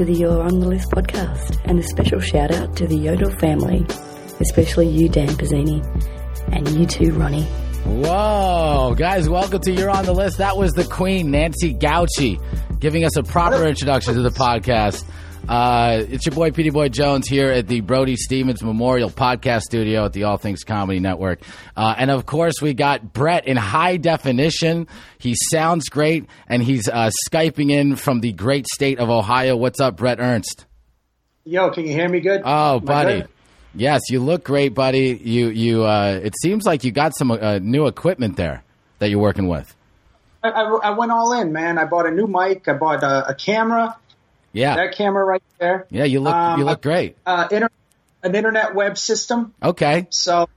to the You're on the List podcast, and a special shout out to the Yodel family, especially you, Dan Pizzini, and you too, Ronnie. Whoa, guys, welcome to You're on the List. That was the Queen, Nancy Gauchi, giving us a proper introduction to the podcast. Uh, it's your boy, Petey Boy Jones, here at the Brody Stevens Memorial Podcast Studio at the All Things Comedy Network. Uh, and of course, we got Brett in high definition. He sounds great, and he's uh, Skyping in from the great state of Ohio. What's up, Brett Ernst? Yo, can you hear me good? Oh, Am buddy. good? Yes, you look great, buddy. You, you. Uh, it seems like you got some uh, new equipment there that you're working with. I, I, I went all in, man. I bought a new mic. I bought a, a camera. Yeah, That camera right there. yeah. You look, Um, you look great. Uh, inter- an internet web system. Okay, So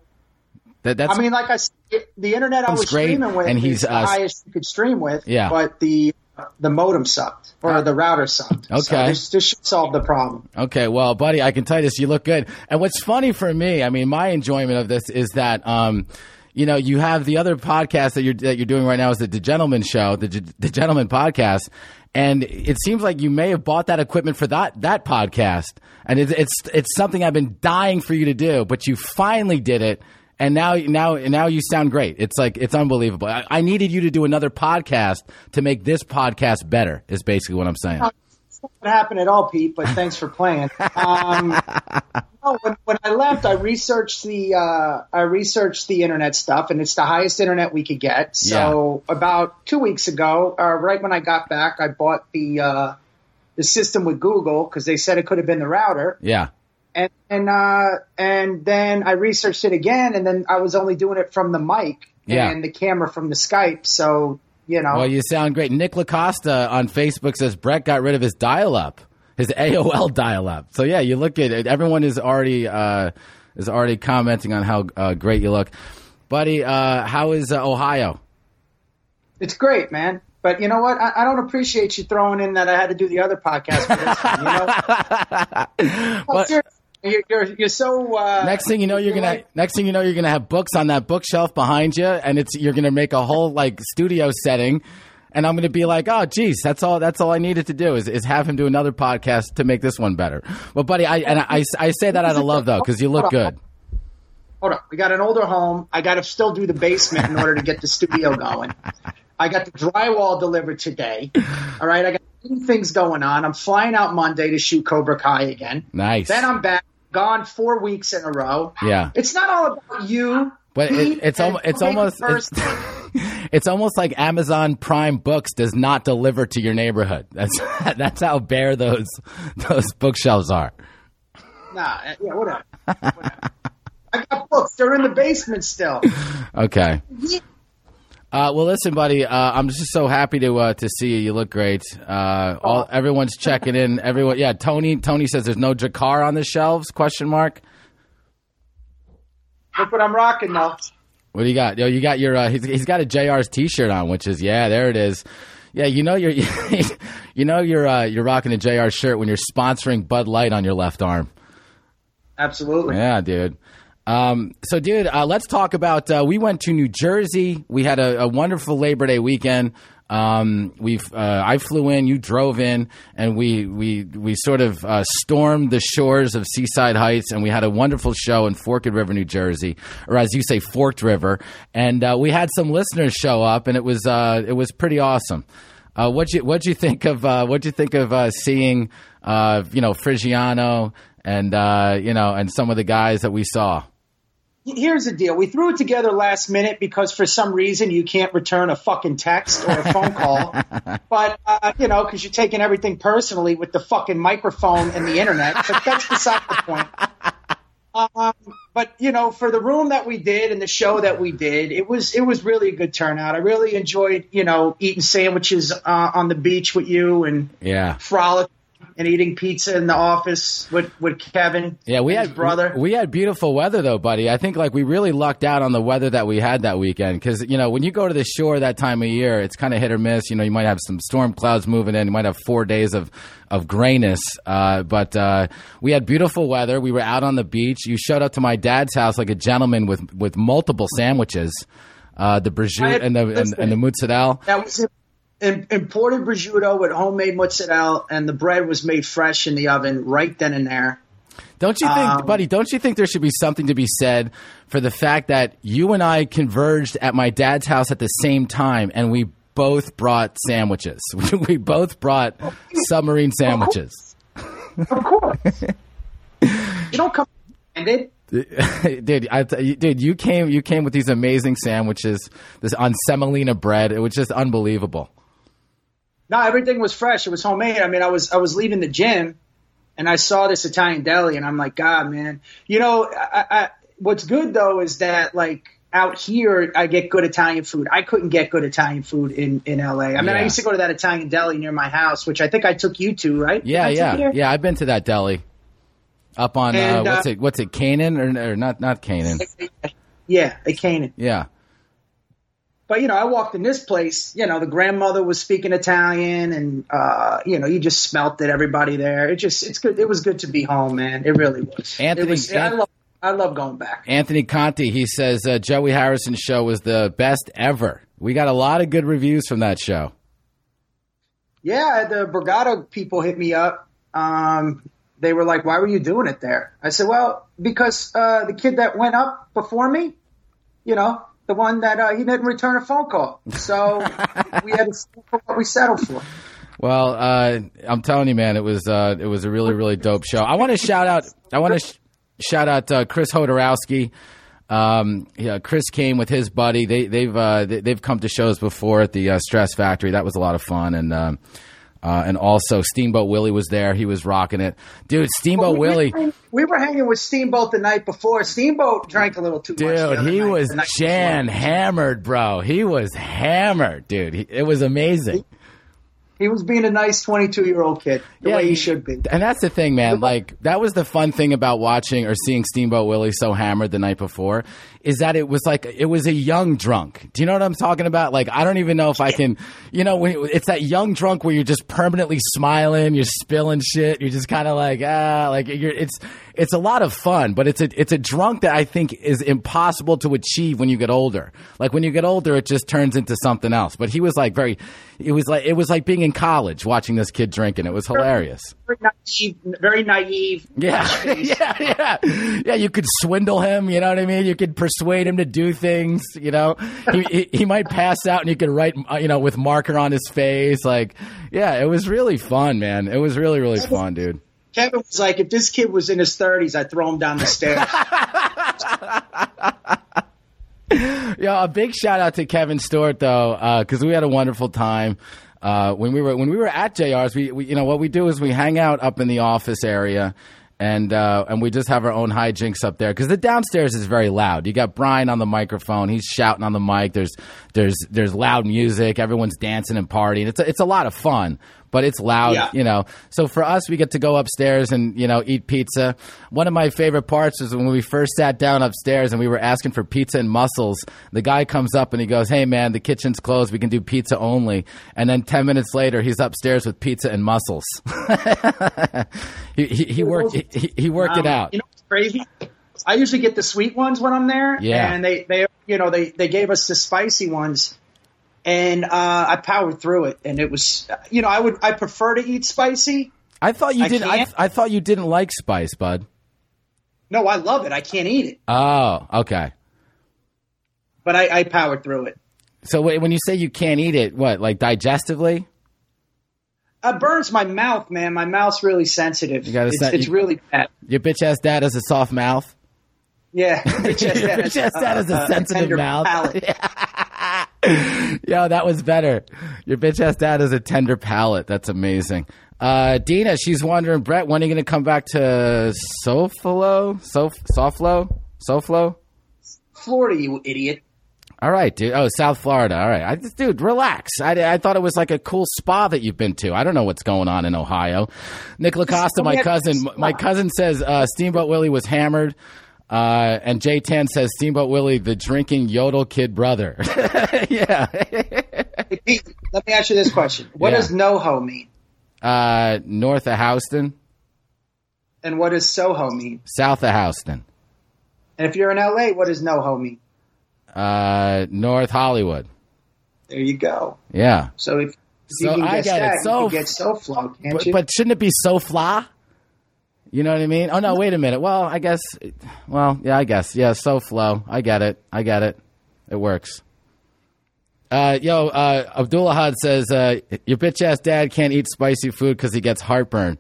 that, that's I mean, like I said, the internet I was great, streaming with and is he's, the uh, highest you could stream with. Yeah. But the the modem sucked or the router sucked. So Okay. this, this should solve the problem. Okay, well, buddy, I can tell you this. You look good. And what's funny for me, I mean, my enjoyment of this is that, um, you know, you have the other podcast that you're that you're doing right now is the, the Gentleman Show, the the Gentleman Podcast, and it seems like you may have bought that equipment for that that podcast, and it's it's it's something I've been dying for you to do, but you finally did it. And now, now, now you sound great. It's like it's unbelievable. I, I needed you to do another podcast to make this podcast better. Is basically what I'm saying. Oh, What happened at all, Pete? But thanks for playing. Um, no, when, when I left, I researched the uh, I researched the internet stuff, and it's the highest internet we could get. So about two weeks ago, uh, right when I got back, I bought the uh, the system with Google because they said it could have been the router, Yeah. and and uh, and then I researched it again, and then I was only doing it from the mic Yeah. and the camera from the Skype. So you know, Well, you sound great. Nick Lacosta on Facebook says Brett got rid of his dial-up, his AOL dial-up. So yeah, you look at it. Everyone is already uh, is already commenting on how uh, great you look, buddy. Uh, how is uh, Ohio? It's great, man. But you know what? I, I don't appreciate you throwing in that I had to do the other podcast for this one. You know, But- you're, you're, you're, you're so. Uh, Next thing you know, you're gonna. like- Next thing you know, you're gonna have books on that bookshelf behind you, and it's you're gonna make a whole like studio setting. And I'm gonna be like, oh, geez, that's all. That's all I needed to do is, is have him do another podcast to make this one better. Well, buddy, I and I, I say that out of love though, because you look good. Hold on. We got an older home. I got to still do the basement in order to get the studio going. I got the drywall delivered today. All right. I got things going on. I'm flying out Monday to shoot Cobra Kai again. Nice. Then I'm back, gone four weeks in a row. Yeah. It's not all about you. But it, Pete, it's almost it's almost it's, it's almost like Amazon Prime Books does not deliver to your neighborhood. That's that's how bare those those bookshelves are. Nah, eh, yeah, whatever. whatever. I got books. They're in the basement still. Okay. Uh, well, listen, buddy. Uh, I'm just so happy to uh, to see you. You look great. Uh, all everyone's checking in. Everyone, yeah. Tony Tony says there's no Jakar on the shelves? Question mark. Look what I'm rocking though. What do you got? Yo, you got your. Uh, he's, he's got a JR's T-shirt on, which is yeah, there it is. Yeah, you know you're you know you're uh, you're rocking a JR shirt when you're sponsoring Bud Light on your left arm. Absolutely. Yeah, dude. Um, so, dude, uh, let's talk about. Uh, we went to New Jersey. We had a, a wonderful Labor Day weekend. Um, we've uh, I flew in, you drove in, and we we we sort of uh, stormed the shores of Seaside Heights, and we had a wonderful show in Forked River, New Jersey, or as you say, Forked River. And uh, we had some listeners show up, and it was uh, it was pretty awesome. Uh, what you what you think of uh, what you think of seeing you know Frigiano and you know and some of the guys that we saw? Here's the deal. We threw it together last minute because for some reason you can't return a fucking text or a phone call. but, uh, you know, because you're taking everything personally with the fucking microphone and the internet. But that's beside the point. Um, but you know, for the room that we did and the show that we did, it was it was really a good turnout. I really enjoyed, you know, eating sandwiches uh, on the beach with you and Yeah. frolic and eating pizza in the office with with Kevin. Yeah, we had his brother. We had beautiful weather though, buddy. I think like we really lucked out on the weather that we had that weekend because you know when you go to the shore that time of year, it's kind of hit or miss. You know, you might have some storm clouds moving in. You might have four days of of grayness, uh, but uh, we had beautiful weather. We were out on the beach. You showed up to my dad's house like a gentleman with with multiple sandwiches, uh, the I and the and, and the mozzarella. That was imported prosciutto with homemade mozzarella, and the bread was made fresh in the oven right then and there. Don't you think, Um, buddy? Don't you think there should be something to be said for the fact that you and I converged at my dad's house at the same time, and we both brought sandwiches. we both brought submarine sandwiches. Of course, you don't come handed. dude, I, dude, you came, you came with these amazing sandwiches, this on semolina bread. It was just unbelievable. No, everything was fresh. It was homemade. I mean, I was I was leaving the gym, and I saw this Italian deli, and I'm like, God, man. You know, I, I, what's good though is that like out here, I get good Italian food. I couldn't get good Italian food in in LA. I mean, Yeah. I used to go to that Italian deli near my house, which I think I took you to, right? Yeah, yeah, yeah. I've been to that deli up on And, uh, what's uh, it? What's it? Canaan or, or not? Not Canaan. Yeah, at Canaan. Yeah. But you know, I walked in this place. You know, the grandmother was speaking Italian, and uh, you know, you just smelt it. Everybody there. It just, it's good. It was good to be home, man. It really was. Anthony- was, I love, I love going back. Anthony Conti, he says uh, Joey Harrison's show was the best ever. We got a lot of good reviews from that show. Yeah, the Borgata people hit me up. Um, they were like, "Why were you doing it there?" I said, "Well, because uh, the kid that went up before me, you know, the one that uh, he didn't return a phone call, so we had to settle for what we settled for." Well, uh, I'm telling you, man, it was uh, it was a really really dope show. I want to shout out. I want to sh- shout out uh, Chris Hodorowski. Um, yeah, Chris came with his buddy. They, they've uh, they, they've come to shows before at the uh, Stress Factory. That was a lot of fun, and um, uh, and also Steamboat Willie was there. He was rocking it, dude. Steamboat we, Willie. We, we were hanging with Steamboat the night before. Steamboat drank a little too much. the Dude, he night, was Jan hammered, bro. He was hammered, dude. He, it was amazing. He was being a nice 22 year old kid, the way he should be. And that's the thing, man. Like that was the fun thing about watching or seeing Steamboat Willie so hammered the night before is that it was like it was a young drunk. Do you know what I'm talking about? Like I don't even know if I can, you know, when it's that young drunk where you're just permanently smiling, you're spilling shit, you're just kind of like ah, like you're it's it's a lot of fun, but it's a it's a drunk that I think is impossible to achieve when you get older. Like when you get older, it just turns into something else. But he was like very, it was like it was like being in college watching this kid drinking. It was hilarious. Very naive. Very naive. Yeah, yeah, yeah, yeah. You could swindle him. You know what I mean? You could persuade him to do things. You know, he he, he might pass out, and you could write, uh, you know, with marker on his face. Like, yeah, it was really fun, man. It was really, really fun, dude. Kevin was like, if this kid was in his 30s, I'd throw him down the stairs. Yeah, a big shout out to Kevin Stewart though, because we had a wonderful time. Uh, when we were when we were at JR's, we, we you know what we do is we hang out up in the office area, and uh, and we just have our own hijinks up there because the downstairs is very loud. You got Brian on the microphone; he's shouting on the mic. There's there's there's loud music. Everyone's dancing and partying. It's a, it's a lot of fun, but it's loud, Yeah. you know. So for us, we get to go upstairs and you know eat pizza. One of my favorite parts is when we first sat down upstairs and we were asking for pizza and mussels. The guy comes up and he goes, "Hey man, the kitchen's closed. We can do pizza only." And then ten minutes later, he's upstairs with pizza and mussels. he, he, he worked he, he worked it Um, out. You know what's crazy? I usually get the sweet ones when I'm there. Yeah. And they, they you know, they, they gave us the spicy ones. And uh, I powered through it. And it was, you know, I would, I prefer to eat spicy. I thought you I did. I, I thought you didn't like spice, bud. No, I love it. I can't eat it. Oh, okay. But I, I powered through it. So when you say you can't eat it, what like digestively? It burns my mouth, man. My mouth's really sensitive. gotta it's, set- it's you- really bad. Your bitch ass dad has a soft mouth. Yeah. It's just Your that bitch ass dad has a uh, sensitive mouth. Yo, that was better. Your bitch ass dad has a tender palate. That's amazing. Uh, Dina, she's wondering, Brett, when are you going to come back to Soflo? Sof- Soflo? Soflo? Florida, you idiot. All right, dude. Oh, South Florida. All right. I just, dude, relax. I, I thought it was like a cool spa that you've been to. I don't know what's going on in Ohio. Nick Lacosta, my cousin, my cousin says uh, Steamboat Willie was hammered. Uh, and Jay Tan says Steamboat Willie, the drinking yodel kid brother. yeah. Hey, Pete, let me ask you this question. What Yeah. does NoHo mean? Uh, north of Houston, And what does Soho mean? south of Houston, And if you're in LA, what does NoHo mean? uh, North Hollywood. There you go. Yeah. So if You So can I guess get it. that. So you can get so flow, can't But, you? but shouldn't it be so fla? You know what I mean? Oh no, wait a minute. Well, I guess. Well, yeah, I guess. Yeah, so flow. I get it. I get it. It works. Uh, yo, uh, Abdullah Had says uh, your bitch ass dad can't eat spicy food because he gets heartburn.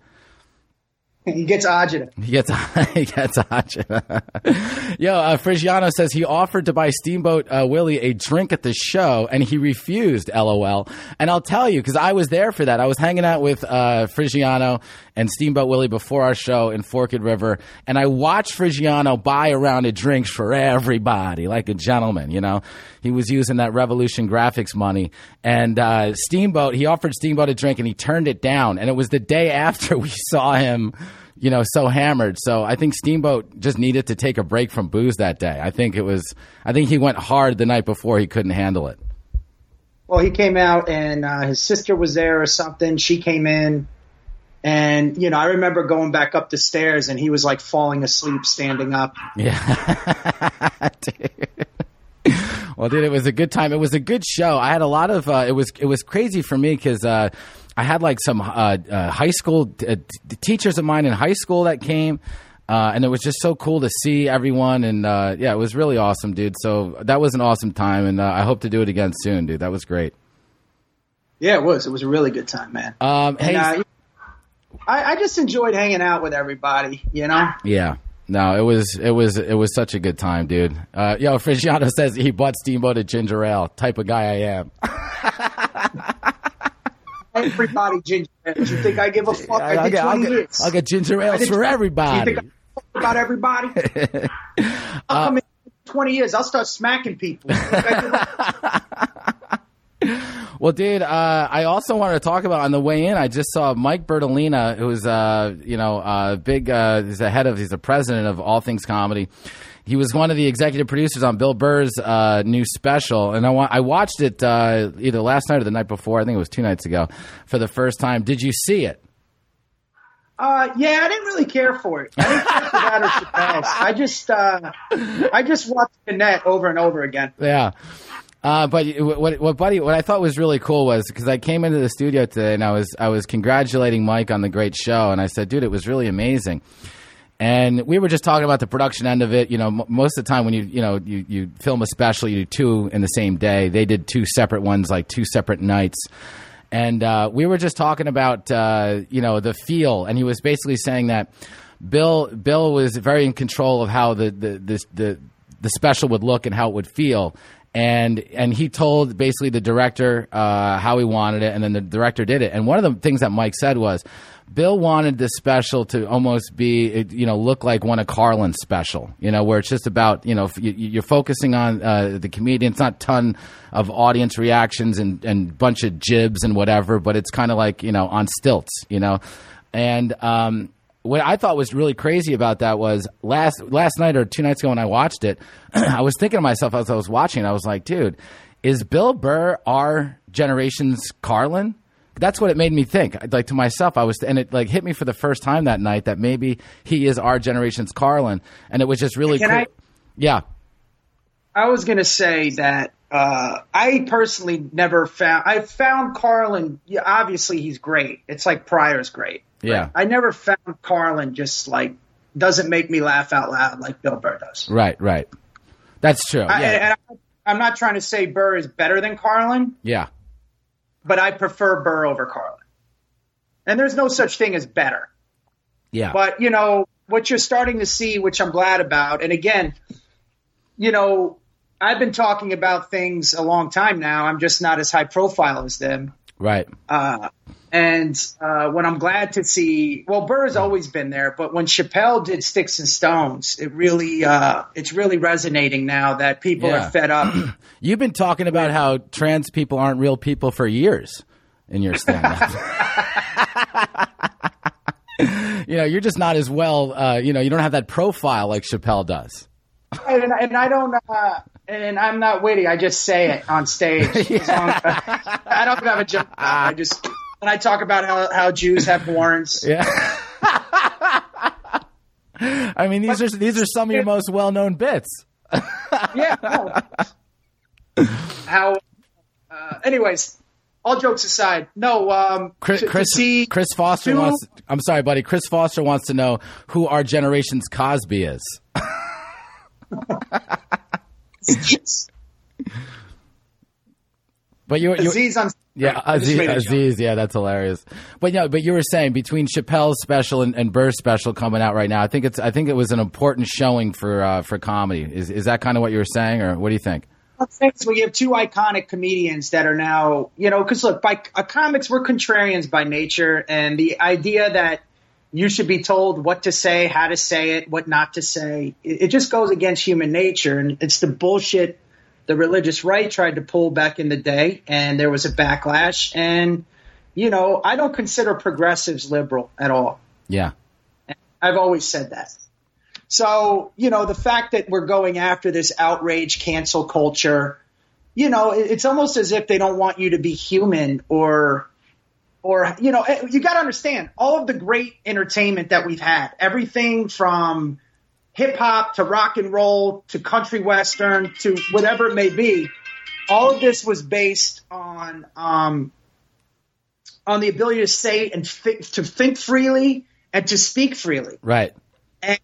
he gets agita. He gets he gets agita. Yo, uh, Frigiano says he offered to buy Steamboat uh, Willie a drink at the show and he refused. LOL. And I'll tell you because I was there for that. I was hanging out with uh, Frigiano and Steamboat Willie before our show in Forked River, and I watched Frigiano buy a round of drinks for everybody like a gentleman. You know, he was using that Revolution Graphics money. And uh, Steamboat, he offered Steamboat a drink and he turned it down. And it was the day after we saw him you know, so hammered. So I think Steamboat just needed to take a break from booze that day. I think it was, I think he went hard the night before. He couldn't handle it. Well, he came out and uh, his sister was there or something. She came in, and you know, I remember going back up the stairs, and he was like falling asleep standing up. Yeah. Well, dude, it was a good time. It was a good show. I had a lot of. Uh, it was it was crazy for me because uh, I had like some uh, uh, high school uh, t- teachers of mine in high school that came. Uh, and it was just so cool to see everyone, and uh, yeah, it was really awesome, dude. So that was an awesome time, and uh, I hope to do it again soon, dude. That was great. Yeah, it was. It was a really good time, man. Um, hey, And, uh, I, I just enjoyed hanging out with everybody. You know. Yeah. No, it was it was it was such a good time, dude. Uh, yo, Frigiano says he bought Steamboat a ginger ale. Type of guy I am. Everybody ginger ale. Do you think I give a fuck? I, I'll did get, I'll get- years. I'll get ginger I ales for 20 everybody. You think I fuck about everybody? I'll come in 20 years. I'll start smacking people. Well, dude, uh, I also wanted to talk about on the way in. I just saw Mike Bertolina, who's uh, you know, uh, big. Uh, he's the head of. He's the president of All Things Comedy. He was one of the executive producers on Bill Burr's uh, new special, and I, wa- I watched it uh, either last night or the night before. I think it was two nights ago for the first time. Did you see it? Uh, yeah, I didn't really care for it. I didn't care for that or Chappelle's. I just, uh, I just watched Nanette over and over again. Yeah. Uh, but what, what, buddy, what I thought was really cool was because I came into the studio today and I was, I was congratulating Mike on the great show, and I said, dude, it was really amazing. And we were just talking about the production end of it. You know, m- most of the time when you, you know, you, you film a special, you do two in the same day. They did two separate ones, like two separate nights. And uh, we were just talking about, uh, you know, the feel. And he was basically saying that Bill, Bill was very in control of how the, the, the, the, the special would look and how it would feel. And and he told basically the director uh, how he wanted it, and then the director did it. And one of the things that Mike said was, Bill wanted this special to almost be, you know, look like one of Carlin's special, you know, where it's just about, you know, you- you're focusing on uh, the comedian. It's not ton of audience reactions and and bunch of jibs and whatever, but it's kind of like you know on stilts, you know. And um, what I thought was really crazy about that was last last night or two nights ago when I watched it, I was thinking to myself as I was watching, it, I was like, dude, is Bill Burr our generation's Carlin? That's what it made me think. Like to myself, I was, and it like hit me for the first time that night that maybe he is our generation's Carlin, and it was just really Can cool. I- yeah, I was going to say that uh, I personally never found. I found Carlin. Yeah, obviously, he's great. It's like Pryor's great. Yeah. I never found Carlin just like doesn't make me laugh out loud like Bill Burr does. right, right. That's true. I, Yeah, and I, I'm not trying to say Burr is better than Carlin, yeah, but I prefer Burr over Carlin. And there's no such thing as better. yeah. But you know what you're starting to see, which I'm glad about. And again, you know, I've been talking about things a long time now. I'm just not as high profile as them. right. Uh, and uh, what I'm glad to see, well, Burr's always been there, but when Chappelle did Sticks and Stones, it really, uh, it's really resonating now that people Yeah. are fed up. You've been talking about how trans people aren't real people for years in your stand up. you know, you're just not as well, uh, you know, you don't have that profile like Chappelle does. and, and I don't, uh, and I'm not witty. I just say it on stage. As long- I don't have a joke. I just when I talk about how, how Jews have horns. Yeah. I mean, these are these are some of your most well known bits. Yeah. no. How? Uh, anyways, all jokes aside, no. Um, Chris, to, Chris, Chris Foster two- wants. I'm sorry, buddy. Chris Foster wants to know who our generation's Cosby is. But you, you, Aziz yeah, Aziz, made a joke. Aziz, yeah, that's hilarious. But yeah, but you were saying between Chappelle's special and, and Burr's special coming out right now, I think it's, I think it was an important showing for uh, for comedy. Is is that kind of what you were saying, or what do you think? things where you have two iconic comedians that are now, you know, because look, by uh, comics, we're contrarians by nature, and the idea that you should be told what to say, how to say it, what not to say, it, it just goes against human nature, and it's the bullshit the religious right tried to pull back in the day, and there was a backlash, and you know, I don't consider progressives liberal at all. Yeah, I've always said that. So, you know, the fact that we're going after this outrage cancel culture, you know, it's almost as if they don't want you to be human or or you know, eh, you got to understand all of the great entertainment that we've had, everything from hip hop to rock and roll to country western to whatever it may be, all of this was based on um, on the ability to say and thi- to think freely and to speak freely right. and,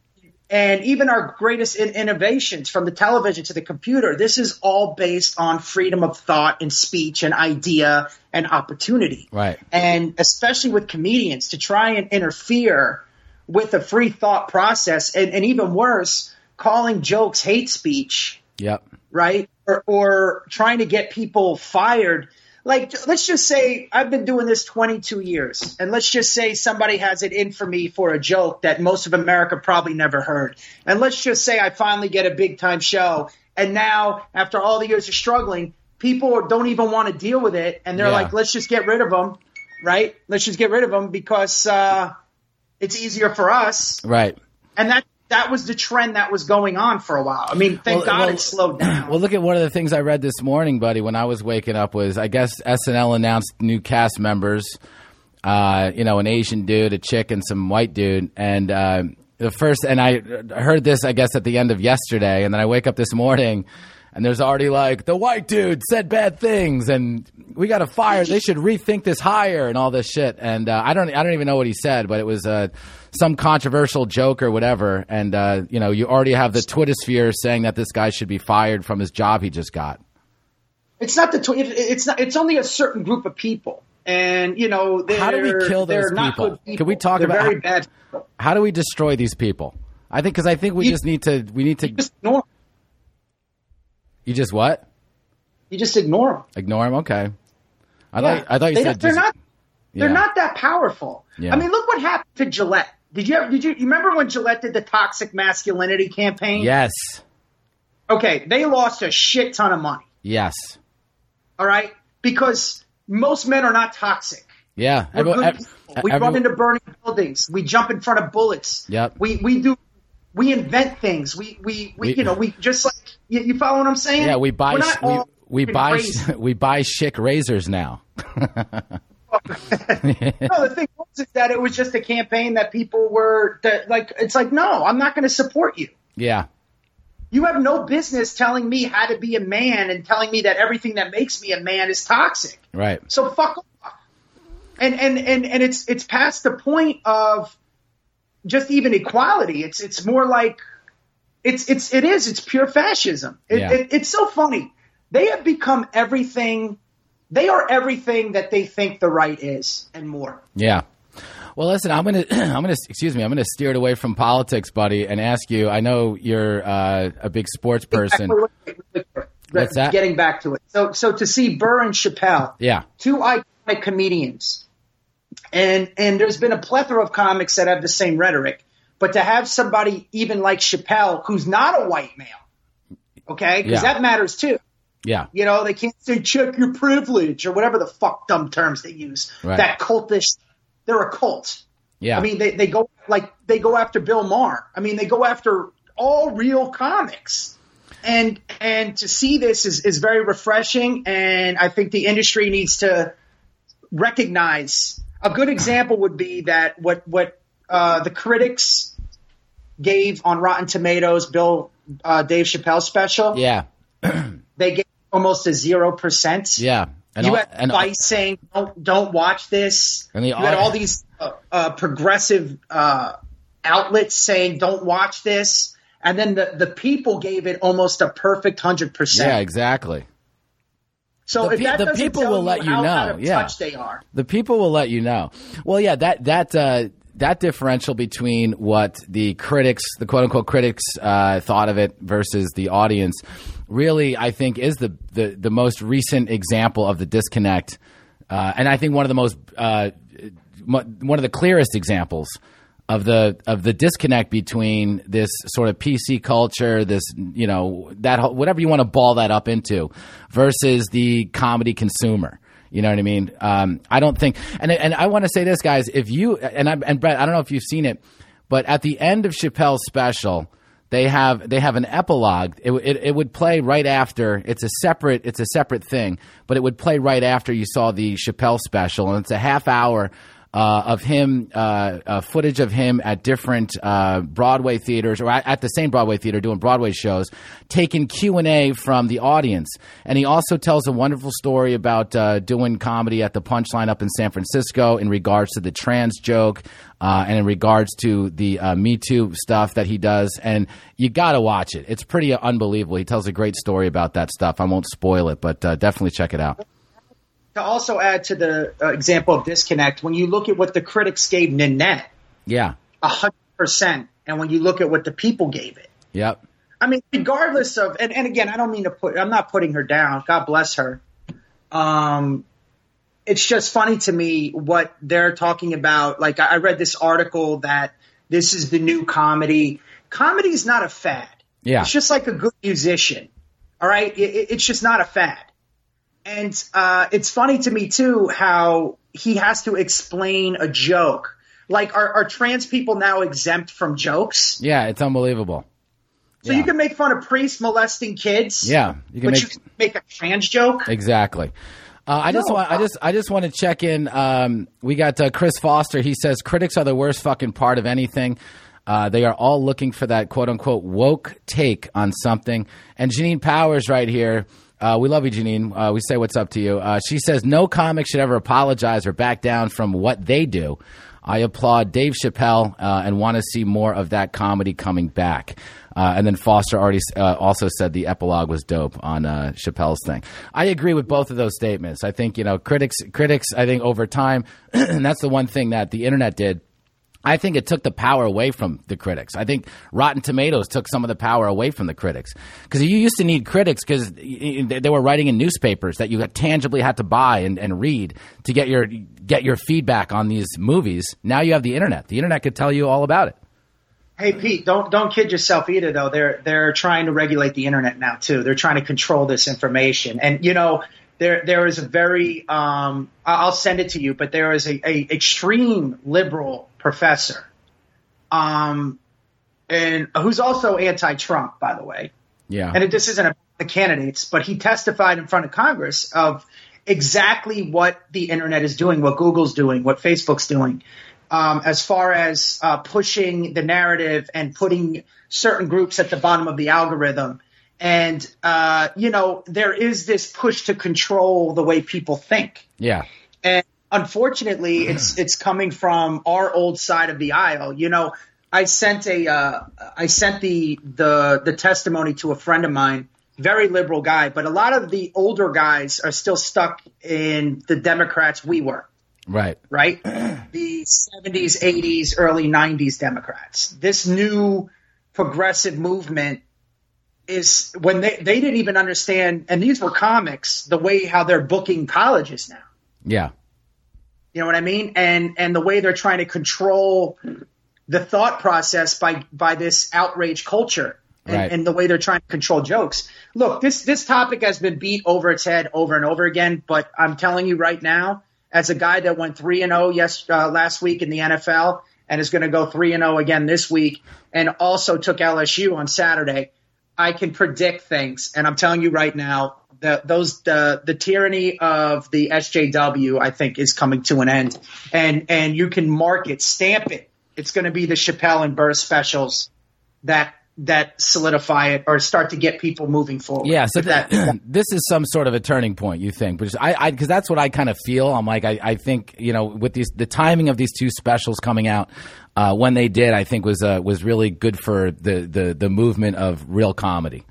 and even our greatest in- innovations from the television to the computer this is all based on freedom of thought and speech and idea and opportunity Right. and especially with comedians to try and interfere with a free thought process and, and even worse calling jokes hate speech Yep. right? Or, or trying to get people fired. Like, let's just say I've been doing this 22 years, and let's just say somebody has it in for me for a joke that most of America probably never heard. And let's just say I finally get a big time show, and now, after all the years of struggling, people don't even want to deal with it, and they're Yeah. like, let's just get rid of them, right? Let's just get rid of them because uh, it's easier for us. Right. And that that was the trend that was going on for a while. I mean, thank Well, God well, it slowed down. Well, look at one of the things I read this morning, buddy, when I was waking up was I guess SNL announced new cast members. Uh, you know, an Asian dude, a chick, and some white dude. And uh, the first, and I heard this, I guess, at the end of yesterday, and then I wake up this morning. And there's already like the white dude said bad things, and we got to fire. They should rethink this hire and all this shit. And uh, I don't, I don't even know what he said, but it was uh, some controversial joke or whatever. And uh, you know, you already have the Twitter sphere saying that this guy should be fired from his job he just got. It's not the tw- it, it's not it's only a certain group of people, and you know they're, How do we kill those people? people. Can we talk they're about very how- bad? People. How do we destroy these people? I think because I think we You- just need to. We need to. Just ignore 'em. You just what? You just ignore them. Ignore them. Okay. I thought. I thought you they, said they're not. They're yeah. not that powerful. Yeah. I mean, look what happened to Gillette. Did you ever, did you, you remember when Gillette did the toxic masculinity campaign? Yes. Okay, they lost a shit ton of money. Yes. All right, because most men are not toxic. Yeah. We're Everyone- good ev- We everyone- run into burning buildings. We jump in front of bullets. Yep. We we do we invent things. We we, we, We- you know we just like you, you follow what I'm saying? yeah. We buy. We're sh- not We we buy. crazy. We buy Schick razors now. no, the thing was is that it was just a campaign that people were that, like. It's like no, I'm not going to support you. Yeah. You have no business telling me how to be a man and telling me that everything that makes me a man is toxic. Right. So fuck off. And and and and it's it's past the point of just even equality. It's it's more like it's it's it is it's pure fascism. It, Yeah. it, it's so funny. They have become everything. They are everything that they think the right is and more. Yeah. Well, listen, I'm gonna, I'm gonna, excuse me, I'm gonna steer it away from politics, buddy, and ask you. I know you're uh, a big sports person. What's that? Getting back to it. So so to see Burr and Chappelle, Yeah. two iconic comedians. And and there's been a plethora of comics that have the same rhetoric, but to have somebody even like Chappelle, who's not a white male, okay, because Yeah. that matters too. Yeah. You know, they can't say check your privilege or whatever the fuck dumb terms they use. Right. That cultish, they're a cult. Yeah. I mean, they, they go like they go after Bill Maher. I mean, they go after all real comics. And and to see this is, is very refreshing and I think the industry needs to recognize a good example would be that what what uh, the critics gave on Rotten Tomatoes Bill uh, Dave Chappelle special yeah. they gave almost a zero percent Yeah. And you all- had and- Vice saying, "Don't don't watch this." And the you had all these uh, uh, progressive uh, outlets saying, "Don't watch this," and then the the people gave it almost a perfect hundred percent. Yeah, exactly. So The if pe- that the people tell will let you how know, out of yeah. touch they are. The people will let you know. Well, yeah, that that uh, that differential between what the critics, the quote unquote critics, uh, thought of it versus the audience, really, I think, is the the, the most recent example of the disconnect, uh, and I think one of the most uh, one of the clearest examples of the of the disconnect between this sort of PC culture, this you know that whatever you want to ball that up into, versus the comedy consumer. You know what I mean? Um, I don't think, and and I want to say this, guys. If you and I, and Brett, I don't know if you've seen it, but at the end of Chappelle's special, they have they have an epilogue. It, it, it would play right after. It's a separate it's a separate thing, but it would play right after you saw the Chappelle special, and it's a half hour uh, of him, uh, uh, footage of him at different uh, Broadway theaters or at, at the same Broadway theater doing Broadway shows, taking Q and A from the audience, and he also tells a wonderful story about uh, doing comedy at the Punchline up in San Francisco in regards to the trans joke. Uh, and in regards to the uh, Me Too stuff that he does, and you got to watch it. It's pretty unbelievable. He tells a great story about that stuff. I won't spoil it, but uh, definitely check it out. To also add to the uh, example of disconnect, when you look at what the critics gave Nanette, Yeah. a hundred percent, and when you look at what the people gave it, Yep. I mean, regardless of, and, and again, I don't mean to put, I'm not putting her down. God bless her. Um, it's just funny to me what they're talking about. Like, I read this article that this is the new comedy. Comedy is not a fad. Yeah. It's just like a good musician. All right. It- it's just not a fad. And uh, it's funny to me too how he has to explain a joke. Like, are, are trans people now exempt from jokes? Yeah. It's unbelievable. So Yeah. you can make fun of priests molesting kids. Yeah. You can but make you can make a trans joke. Exactly. Uh, I just want I just I just want to check in. Um, we got uh, Chris Foster. He says critics are the worst fucking part of anything. Uh, they are all looking for that quote unquote woke take on something. And Janine Powers right here. Uh, we love you, Janine. Uh, we say what's up to you. Uh, she says no comic should ever apologize or back down from what they do. I applaud Dave Chappelle uh, and want to see more of that comedy coming back. Uh, and then Foster already uh, also said the epilogue was dope on Chappelle's thing. I agree with both of those statements. I think you know critics. Critics. I think over time, and that's the one thing that the internet did. I think it took the power away from the critics. I think Rotten Tomatoes took some of the power away from the critics because you used to need critics because they were writing in newspapers that you tangibly had to buy and, and read to get your get your feedback on these movies. Now you have the internet. The internet could tell you all about it. Hey Pete, don't don't kid yourself either though. They're they're trying to regulate the internet now too. They're trying to control this information. And you know, there there is a very um I'll send it to you, but there is a, a extreme liberal professor. Um and who's also anti-Trump, by the way. Yeah. and it, this isn't about the candidates, but he testified in front of Congress of exactly what the internet is doing, what Google's doing, what Facebook's doing, um, as far as uh, pushing the narrative and putting certain groups at the bottom of the algorithm. And uh, you know, there is this push to control the way people think. yeah. And unfortunately, it's it's coming from our old side of the aisle. You know, I sent a uh, I sent the the the testimony to a friend of mine, very liberal guy, but a lot of the older guys are still stuck in the Democrats we were, Right. right? the 70s, 80s, early 90s Democrats. This new progressive movement is when they they didn't even understand and these were comics, the way how they're booking colleges now. Yeah. You know what I mean? And and the way they're trying to control the thought process by by this outrage culture and, Right. and the way they're trying to control jokes. Look, this this topic has been beat over its head over and over again, but I'm telling you right now, as a guy that went three and zero yes uh, last week in the NFL and is going to go three and zero again this week, and also took LSU on Saturday, I can predict things, and I'm telling you right now. The, those the the tyranny of the SJW I think is coming to an end, and and you can mark it, stamp it. It's going to be the Chappelle and Burr specials that that solidify it or start to get people moving forward. Yeah, so that, that, this is some sort of a turning point, you think? Because I, because that's what I kind of feel. I'm like, I, I think you know, with these the timing of these two specials coming out uh, when they did, I think was uh, was really good for the, the the movement of real comedy.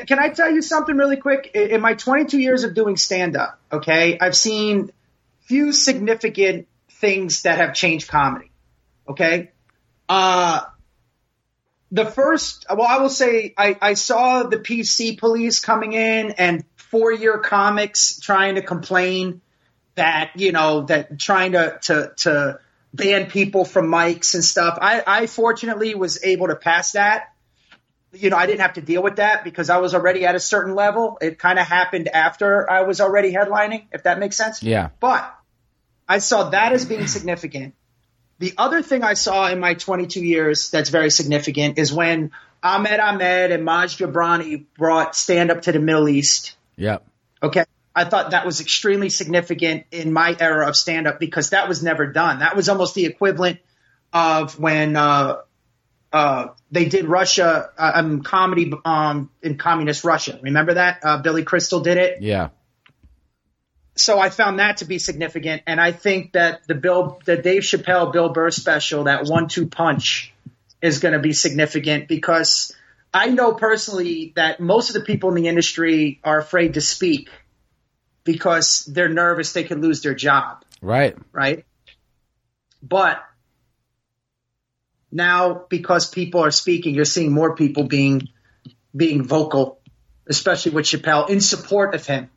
Can- I tell you something really quick? In in my 22 years of doing stand up, okay, I've seen few significant things that have changed comedy. Okay. Uh, the first, well, I will say I, I saw the PC police coming in and four year comics trying to complain that, you know, that trying to, to, to ban people from mics and stuff. I, I fortunately was able to pass that you know, I didn't have to deal with that because I was already at a certain level. It kind of happened after I was already headlining, if that makes sense. Yeah. But I saw that as being significant. The other thing I saw in my 22 years that's very significant is when Ahmed Ahmed and Maz Jobrani brought stand up to the Middle East. Yeah. Okay. I thought that was extremely significant in my era of stand up because that was never done. That was almost the equivalent of when uh, uh, they did Russia uh, um, comedy um, in communist Russia. Remember that? Uh, Billy Crystal did it. Yeah. So I found that to be significant, and I think that the Bill, the Dave Chappelle Bill Burr special, that one-two punch, is going to be significant because I know personally that most of the people in the industry are afraid to speak because they're nervous they could lose their job Right. right? But now, because people are speaking, you're seeing more people being being vocal, especially with Chappelle, in support of him,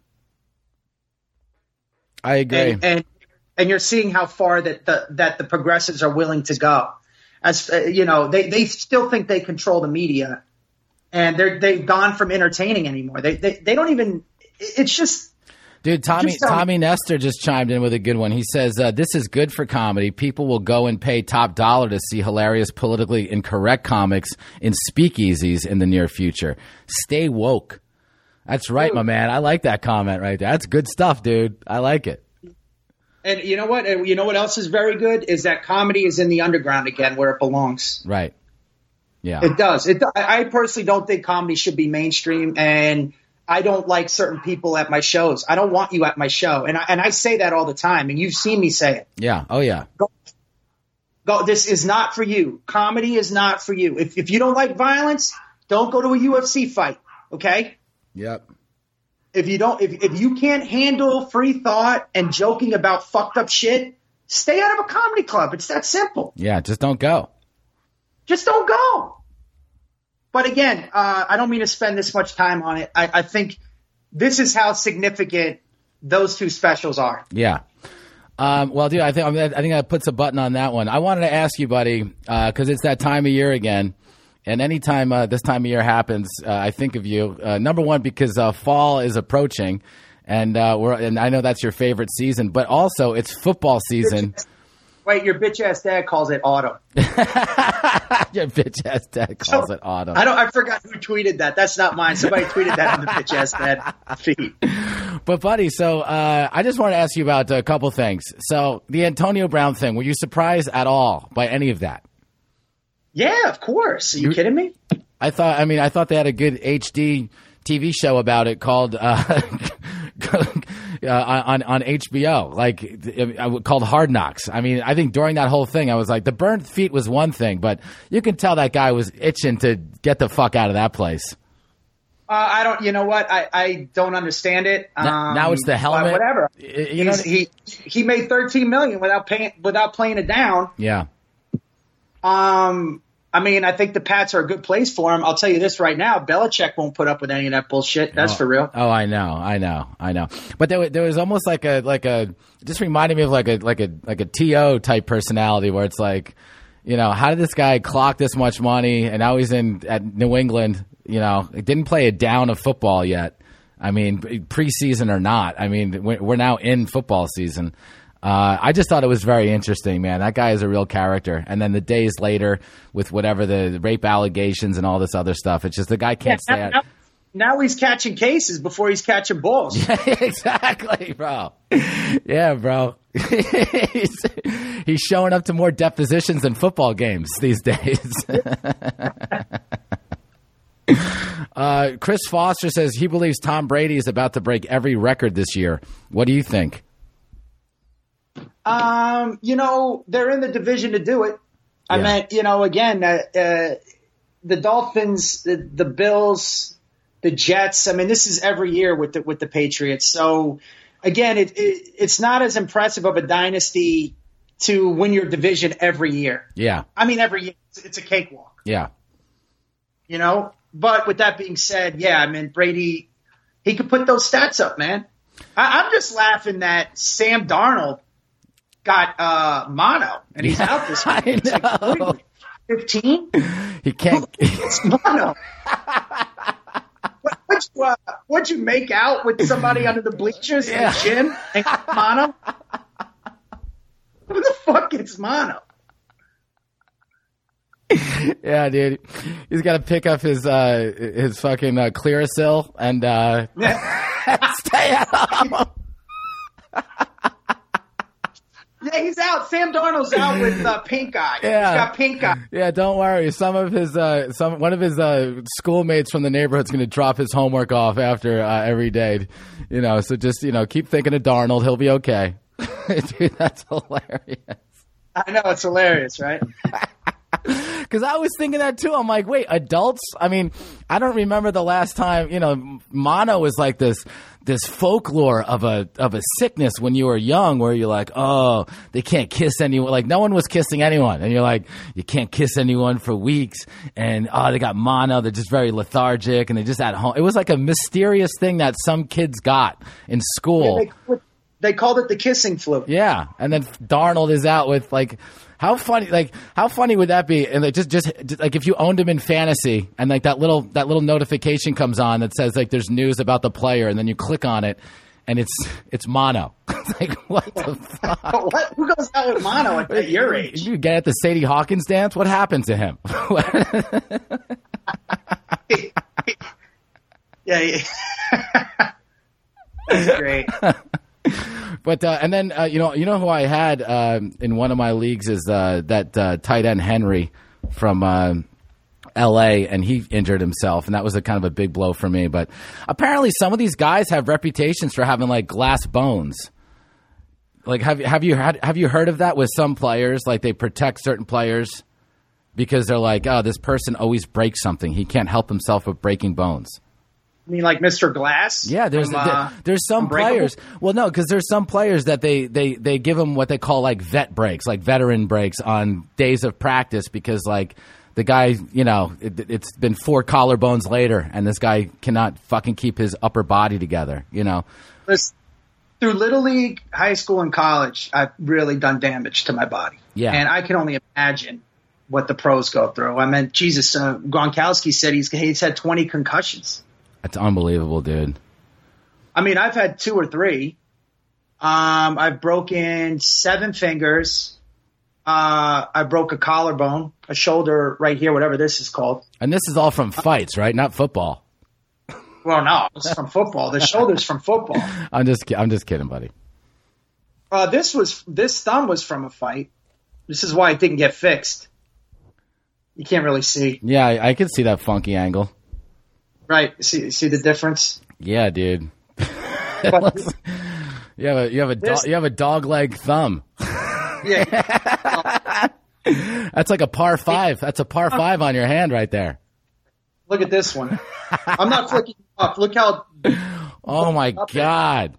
I agree. and and, and you're seeing how far that the that the progressives are willing to go. As uh, you know, they they still think they control the media, and they're they've gone from entertaining anymore. They they they don't even. It's just Dude, Tommy Just tell me- Tommy Nestor just chimed in with a good one. He says, uh, "This is good for comedy. People will go and pay top dollar to see hilarious, politically incorrect comics in speakeasies in the near future. Stay woke." That's right, my man. I like that comment right there. That's good stuff, dude. I like it. And you know what? And You know what else is very good is that comedy is in the underground again, where it belongs. Right. Yeah. It does. It. I personally don't think comedy should be mainstream, and I don't like certain people at my shows. I don't want you at my show, and I, and I say that all the time, and you've seen me say it. yeah. Oh yeah. Go, this is not for you. Comedy is not for you. If if you don't like violence, don't go to a UFC fight. Okay. Yep. If you don't, if if you can't handle free thought and joking about fucked up shit, stay out of a comedy club. It's that simple. Yeah. Just don't go. just don't go. But again, uh, I don't mean to spend this much time on it. I, I think this is how significant those two specials are. Yeah. Um, well, dude, I think I think that puts a button on that one. I wanted to ask you, buddy, because it's that time of year again, and anytime uh, this time of year happens, uh, I think of you. Uh, number one, because uh, fall is approaching, and uh, we're and I know that's your favorite season, but also it's football season. Wait, your bitch ass dad calls it autumn. your bitch ass dad calls it autumn. I don't. I forgot who tweeted that. That's not mine. Somebody tweeted that on the bitch ass dad feed. But buddy, so uh, I just want to ask you about a couple things. So the Antonio Brown thing, were you surprised at all by any of that? Yeah, of course. Are you kidding me? I thought. I mean, I thought they had a good HD TV show about it called uh, uh, on on HBO, like called Hard Knocks. I mean, I think during that whole thing, I was like, the burnt feet was one thing, but you can tell that guy was itching to get the fuck out of that place. Uh, I don't. You know what? I, I don't understand it. Now- now it's the helmet. Whatever. You know- he he made 13 million without paying without playing it down. Yeah, Um, I mean, I think the Pats are a good place for him. I'll tell you this right now: Belichick won't put up with any of that bullshit. That's oh. for real. Oh, I know, I know, I know. But there, there was almost like a like a just reminded me of like a like a like a to type personality where it's like, you know, how did this guy clock this much money and now he's in at New England? You know, didn't play a down of football yet. I mean, preseason or not. I mean, we're now in football season. Uh, I just thought it was very interesting, man. That guy is a real character. And then the days later, with whatever the rape allegations and all this other stuff, it's just the guy can't now, out. now- now he's catching cases before he's catching balls. exactly, bro. Yeah, bro. he's, he's showing up to more depositions than football games these days. Uh, Chris Foster says he believes Tom Brady is about to break every record this year. What do you think? Um, you know, they're in the division to do it. I Yeah. meant, you know, again, uh, uh, the Dolphins, the, the Bills, the Jets. I mean, this is every year with the with the Patriots. So again, it, it it's not as impressive of a dynasty to win your division every year. Yeah, I mean, every year it's, it's a cakewalk, yeah, you know. But with that being said, yeah, I mean, Brady, he could put those stats up, man. I, I'm just laughing that Sam Darnold got uh, mono and he's Yeah, out this week. It's like, know. what are 15? he can't. It's mono. what, what'd, you, uh, what'd you make out with somebody under the bleachers Yeah. in the gym and mono? Who the fuck gets mono? yeah, dude, he's got to pick up his uh, his fucking uh, Clearasil and uh, Yeah, stay at home. yeah he's out. Sam Darnold's out with uh, pink eye. Yeah. He's got pink eye. Yeah, don't worry. Some of his uh, some one of his uh, schoolmates from the neighborhood's going to drop his homework off after uh, every day. You know, so just you know, keep thinking of Darnold. He'll be okay. Dude, that's hilarious. I know it's hilarious, right? Because I was thinking that too. I'm like, wait, adults? I mean, I don't remember the last time. You know, mono was like this this folklore of a of a sickness when you were young, where you're like, oh, they can't kiss anyone. Like no one was kissing anyone, and you're like, you can't kiss anyone for weeks, and oh, they got mono. They're just very lethargic, and they're just at home. It was like a mysterious thing that some kids got in school. They, they called it the kissing flu. Yeah, and then Darnold is out with like how funny like how funny would that be? And like just just like if you owned him in fantasy and like that little that little notification comes on that says like there's news about the player and then you click on it and it's it's mono. like what the fuck? What? Who goes out with mono at, at your age? You get at the Sadie Hawkins dance? What happened to him? Yeah, yeah. That's great. But uh, and then uh, you know you know who I had um, in one of my leagues is uh, that uh, tight end Henry from uh, L.A. and he injured himself and that was a kind of a big blow for me. But apparently some of these guys have reputations for having like glass bones. Like have have you had have you heard of that with some players? Like they protect certain players because they're like, oh, this person always breaks something. He can't help himself with breaking bones. I mean, like Mr. Glass? Yeah, there's from, uh, there's some players. Well, no, because there's some players that they they they give them what they call like vet breaks, like veteran breaks on days of practice because like the guy, you know, it, it's been four collarbones later, and this guy cannot fucking keep his upper body together. You know, Listen, through Little League, high school, and college, I've really done damage to my body. Yeah. And I can only imagine what the pros go through. I mean, Jesus, uh, Gronkowski said he's, he's had 20 concussions. It's unbelievable, dude. I mean, I've had two or three. Um, I've broken seven fingers. Uh, I broke a collarbone, a shoulder right here, whatever this is called. And this is all from fights, right? Not football. Well, no, it's from football. The shoulder's from football. I'm just I'm just kidding, buddy. Uh, this was this thumb was from a fight. This is why it didn't get fixed. You can't really see, Yeah, I, I could see that funky angle. Right? See, see the difference. Yeah, dude. Looks- you have a you have a do- you have a dog leg thumb. Yeah, That's like a par five. That's a par five on your hand right there. look at this one. I'm not flicking up. Look how Oh my god.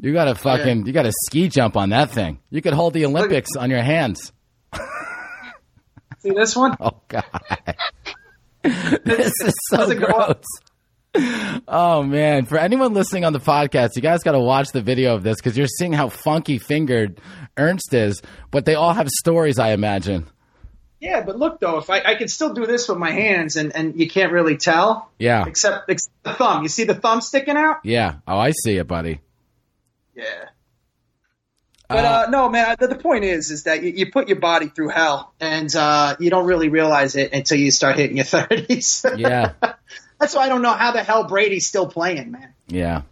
You got a fucking you got to ski jump on that thing. You could hold the Olympics on your hands. see this one. Oh god. this is so gross. Oh man, for anyone listening on the podcast, you guys got to watch the video of this cuz you're seeing how funky fingered Ernst is, but they all have stories, I imagine. Yeah, but look though, if I, I can still do this with my hands, and and you can't really tell, Yeah. except, except the thumb. You see the thumb sticking out? Yeah. Oh, I see it, buddy. Yeah. But Uh, uh, no, man. The, the point is, is that you, you put your body through hell, and uh, you don't really realize it until you start hitting your thirties. Yeah. That's why I don't know how the hell Brady's still playing, man. Yeah.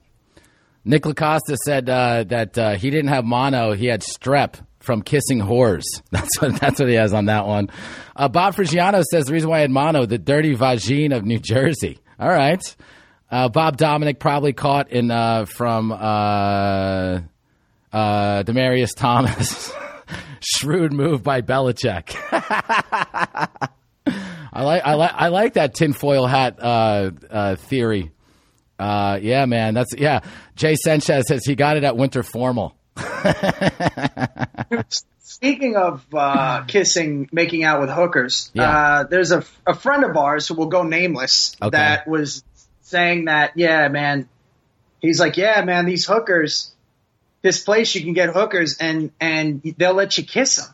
Nick Lacosta said uh, that uh, he didn't have mono; he had strep from kissing whores. That's what that's what he has on that one. Uh, Bob Frigiano says the reason why I had mono, the dirty vagine of New Jersey. All right. Uh, Bob Dominic probably caught in uh, from uh, uh, Demaryius Thomas. Shrewd move by Belichick. I like I like I like that tinfoil hat uh, uh, theory. Uh, yeah, man, that's yeah. Jay Sanchez says he got it at Winter Formal. Speaking of uh, kissing, making out with hookers, Yeah. uh, there's a, a friend of ours who will go nameless Okay. that was saying that, yeah, man. He's like, yeah, man, these hookers, this place you can get hookers and and they'll let you kiss them.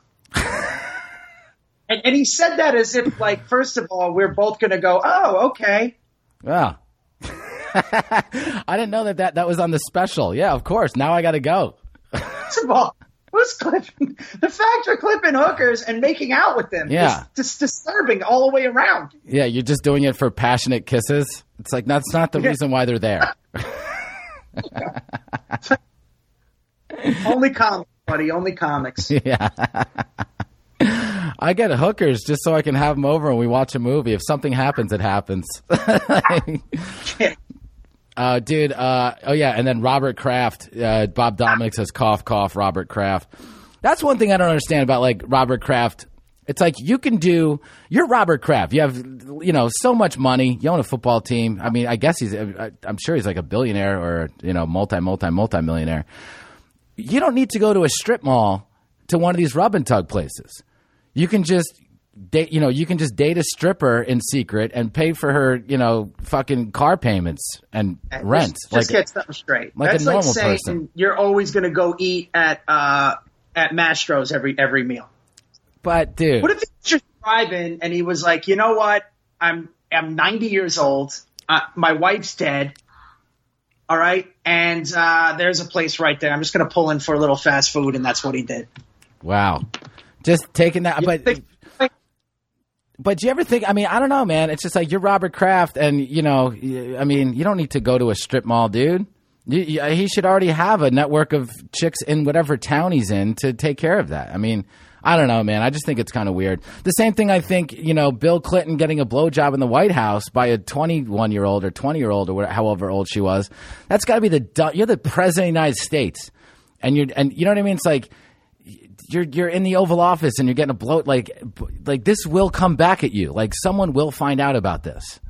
And, and he said that as if, like, first of all, we're both going to go, oh, okay. Yeah. I didn't know that, that that was on the special. Yeah, of course. Now I got to go. First of all, who's clipping? The fact you're clipping hookers and making out with them Yeah. is just disturbing all the way around. Yeah, you're just doing it for passionate kisses. It's like that's not the Yeah. reason why they're there. Only comics, buddy. Only comics. yeah. I get hookers just so I can have them over and we watch a movie. If something happens, it happens. uh, dude, uh, oh yeah, and then Robert Kraft, uh, Bob Dominic says cough, cough, Robert Kraft. That's one thing I don't understand about like Robert Kraft. It's like you can do, you're Robert Kraft. You have, you know, so much money. You own a football team. I mean, I guess he's, I'm sure he's like a billionaire or, you know, multi, multi, multi millionaire. You don't need to go to a strip mall to one of these rub and tug places. You can just date, you know, you can just date a stripper in secret and pay for her, you know, fucking car payments and rent. Just, just get something straight. like a That's like saying person. you're always going to go eat at uh, at Mastro's every every meal. but dude, What if he's just driving and he was like, you know what? I'm I'm 90 years old. Uh, my wife's dead. All right, and uh, there's a place right there. I'm just going to pull in for a little fast food, and that's what he did. wow, just taking that. But But do you ever think? I mean, I don't know, man. It's just like you're Robert Kraft, and you know, I mean, you don't need to go to a strip mall, dude. You, you, he should already have a network of chicks in whatever town he's in to take care of that. I mean, I don't know, man. I just think it's kind of weird. The same thing I think, you know, Bill Clinton getting a blowjob in the White House by a 21 year old or 20 year old or whatever, however old she was. That's got to be the you're the president of the United States, and you're and you know what I mean. It's like you're you're in the Oval Office and you're getting a blow like like this will come back at you. Like someone will find out about this.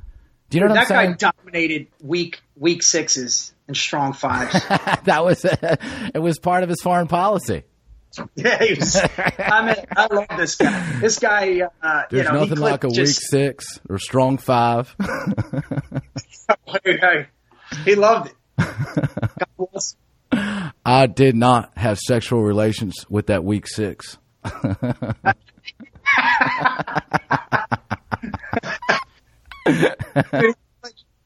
Do you know what that I'm saying? guy dominated week week sixes and strong fives. that was it was part of his foreign policy. yeah, he was, I mean, I love this guy. This guy, uh, There's you know, nothing like a week six or strong five. he loved it. God bless. I did not have sexual relations with that week six.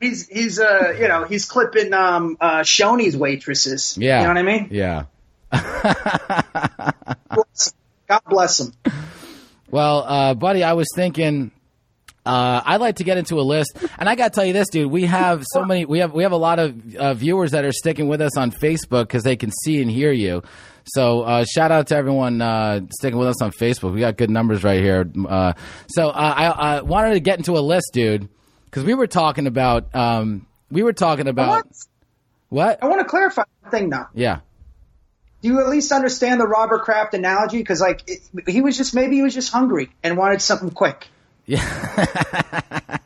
He's he's uh you know he's clipping um uh Shoney's waitresses. Yeah, you know what I mean. Yeah. God bless him. Well, uh, buddy, I was thinking. Uh, I'd like to get into a list, and I got to tell you this, dude. We have so many. We have we have a lot of uh, viewers that are sticking with us on Facebook because they can see and hear you. So uh, shout out to everyone uh, sticking with us on Facebook. We got good numbers right here. Uh, so uh, I, I wanted to get into a list, dude, because we were talking about um, we were talking I about want, what? I want to clarify one thing now. Yeah. Do you at least understand the Robert Kraft analogy? Because like it, he was just maybe he was just hungry and wanted something quick. Yeah.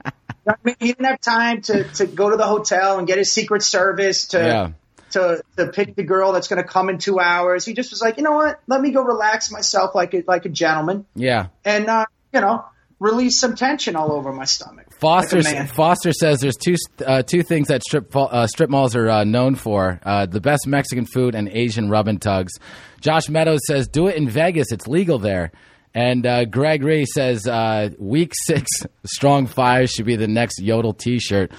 I mean, he didn't have time to, to go to the hotel and get his Secret Service to Yeah. to to pick the girl that's going to come in two hours. He just was like, you know what? Let me go relax myself like a like a gentleman Yeah. and uh, you know release some tension all over my stomach. Foster Like. Foster says there's two uh, two things that strip uh, strip malls are uh, known for: uh, the best Mexican food and Asian rub and tugs. Josh Meadows says do it in Vegas; it's legal there. And uh, Greg Ree says uh, week six strong five should be the next Yodel T-shirt.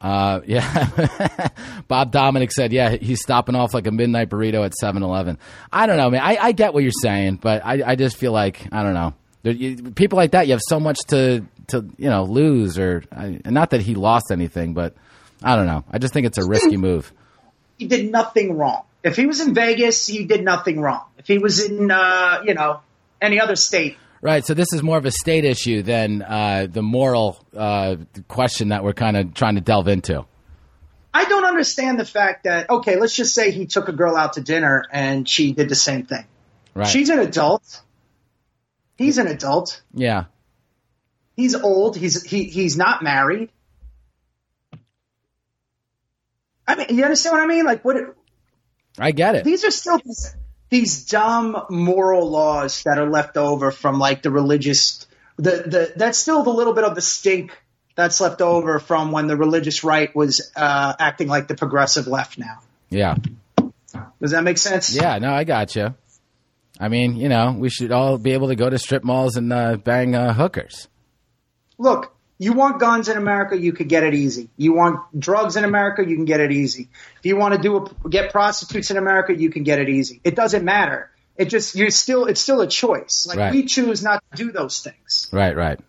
Uh, yeah, Bob Dominic said, yeah, he's stopping off like a midnight burrito at 7-Eleven. I don't know, man. I, I get what you're saying, but I, I just feel like I don't know. There, you, people like that, you have so much to to you know lose, or I, not that he lost anything, but I don't know. I just think it's a risky move. He did nothing wrong. If he was in Vegas, he did nothing wrong. If he was in uh, you know any other state, Right. So this is more of a state issue than uh, the moral uh, question that we're kind of trying to delve into. I don't understand the fact that okay, let's just say he took a girl out to dinner and she did the same thing. Right. She's an adult. He's an adult. yeah. He's old. He's he he's not married. I mean, you understand what I mean? Like, what? I get it. These are still these, dumb moral laws that are left over from like the religious. The the that's still the little bit of the stink that's left over from when the religious right was uh, acting like the progressive left. Now, Yeah. does that make sense? Yeah. No, I got you. I mean, you know, we should all be able to go to strip malls and uh, bang uh, hookers. look, you want guns in America, you could get it easy. You want drugs in America, you can get it easy. If you want to do a, get prostitutes in America, you can get it easy. It doesn't matter. It just you're still it's still a choice. Like Right. we choose not to do those things. Right. Right.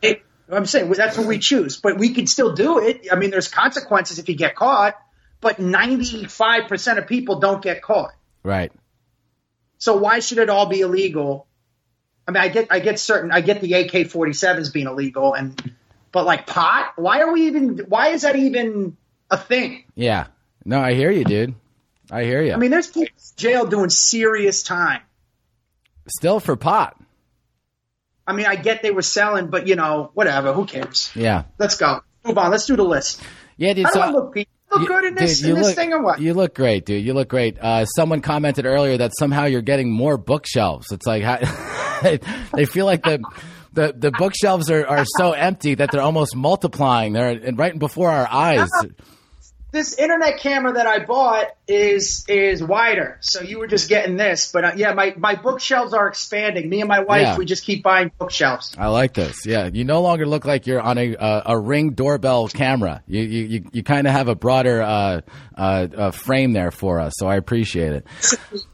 It, I'm saying that's what we choose, but we can still do it. I mean, there's consequences if you get caught, but 95% of people don't get caught. Right. So why should it all be illegal? I mean, I get, I get certain, I get the AK-47s being illegal, and but like pot, why are we even? Why is that even a thing? Yeah. No, I hear you, dude. I hear you. I mean, there's people in jail doing serious time. Still for pot. I mean, I get they were selling, but you know, whatever. Who cares? Yeah. Let's go. Move on. Let's do the list. Yeah, dude. How do so- I look, Pete? Look You- good in this, dude, in this look, thing or what? You look great, dude. You look great. Uh, someone commented earlier that somehow you're getting more bookshelves. It's like how, they feel like the the, the bookshelves are, are so empty that they're almost multiplying. They're and right before our eyes. this internet camera that I bought is is wider, so you were just getting this. But uh, yeah, my my bookshelves are expanding. Me and my wife, Yeah. we just keep buying bookshelves. I like this. Yeah, you no longer look like you're on a uh, a ring doorbell camera. You you you, you kind of have a broader uh, uh, uh, frame there for us, so I appreciate it.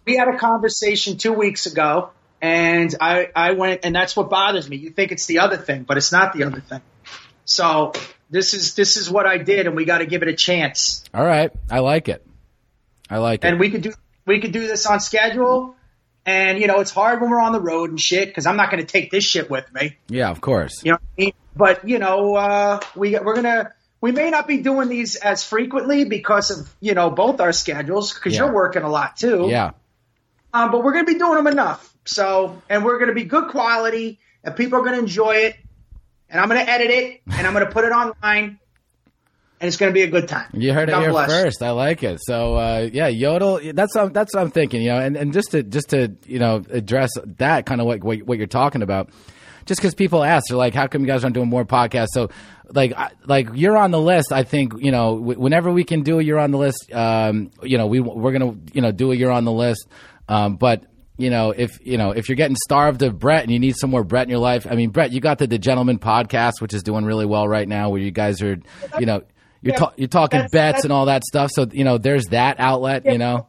We had a conversation two weeks ago, and I I went, and that's what bothers me. You think it's the other thing, but it's not the other thing. So this is this is what I did, and we got to give it a chance. All right, I like it. I like it. And we could do we could do this on schedule. And you know, it's hard when we're on the road and shit because I'm not going to take this shit with me. yeah, of course. You know, what I mean? but you know, uh, we we're gonna we may not be doing these as frequently because of you know both our schedules because Yeah. you're working a lot too. Yeah. Um, but we're gonna be doing them enough. So, and we're gonna be good quality, and people are gonna enjoy it. And I'm gonna edit it, and I'm gonna put it online, and it's gonna be a good time. You heard it God here bless. first. I like it. So uh, yeah, Yodel. That's what, that's what I'm thinking. You know, and, and just to just to you know address that kind of what what, what you're talking about. Just because people ask, they're like, "How come you guys aren't doing more podcasts?" So, like, I- like you're on the list. I think you know, w- whenever we can do a you're on the list. Um, you know, we we're gonna you know do a you're on the list. Um, but you know, if you know if you're getting starved of Brett and you need some more Brett in your life, I mean, Brett, you got the The Gentleman podcast, which is doing really well right now, where you guys are, you know, you're Yeah, ta- you're talking that's- bets that's- and all that stuff. So you know, there's that outlet. You know,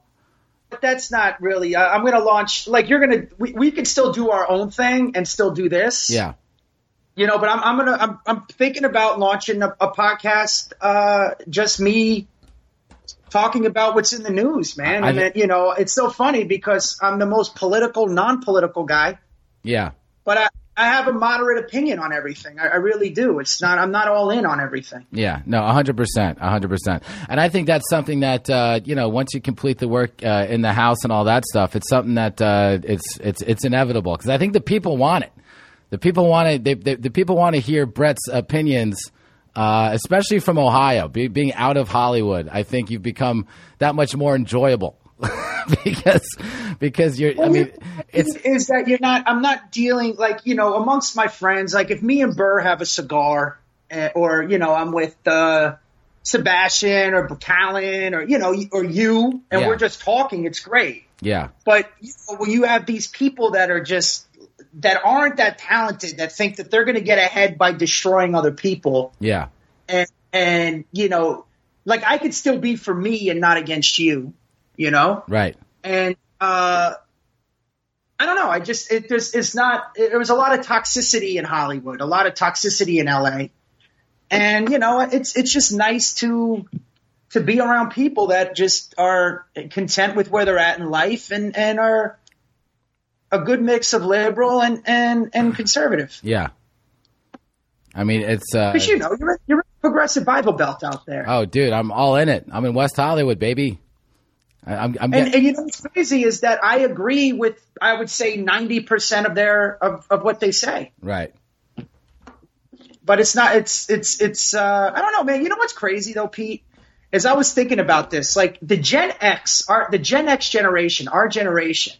But that's not really. Uh, I'm gonna launch. Like you're gonna. We, we can still do our own thing and still do this. yeah, you know but i'm, I'm gonna I'm, I'm thinking about launching a, a podcast uh just me talking about what's in the news man I- and then you know it's so funny because i'm the most political non-political guy yeah, but i I have a moderate opinion on everything. I, I really do. It's not. I'm not all in on everything. yeah. No, hundred percent, hundred percent. And I think that's something that uh, you know, once you complete the work uh, in the house and all that stuff, it's something that uh, it's it's it's inevitable because I think the people want it. The people want to. They, they, the people want to hear Brett's opinions. Uh, especially from Ohio, be, being out of Hollywood, I think you've become that much more enjoyable because because you're. I mean, it's is that you're not. I'm not dealing like you know amongst my friends. Like if me and Burr have a cigar, eh, or you know I'm with uh, Sebastian or Callen or you know or you, and Yeah. we're just talking. It's great. yeah, But you know, when you have these people that are just that aren't that talented, that think that they're going to get ahead by destroying other people, yeah, and and you know, like I could still be for me and not against you, you know right, and uh, I don't know. I just it there's it's not. It, there was a lot of toxicity in Hollywood, a lot of toxicity in LA, and you know it's it's just nice to to be around people that just are content with where they're at in life and and are a good mix of liberal and and and conservative. Yeah. I mean, it's uh, Because you know you're you're a progressive Bible Belt out there. oh, dude, I'm all in it. I'm in West Hollywood, baby. I, I'm, I'm And, get- and you know what's crazy is that I agree with I would say ninety percent of their of, of what they say. right. But it's not it's it's it's uh I don't know, man. You know what's crazy though, Pete? Is I was thinking about this. Like the Gen X, our the Gen X generation, our generation,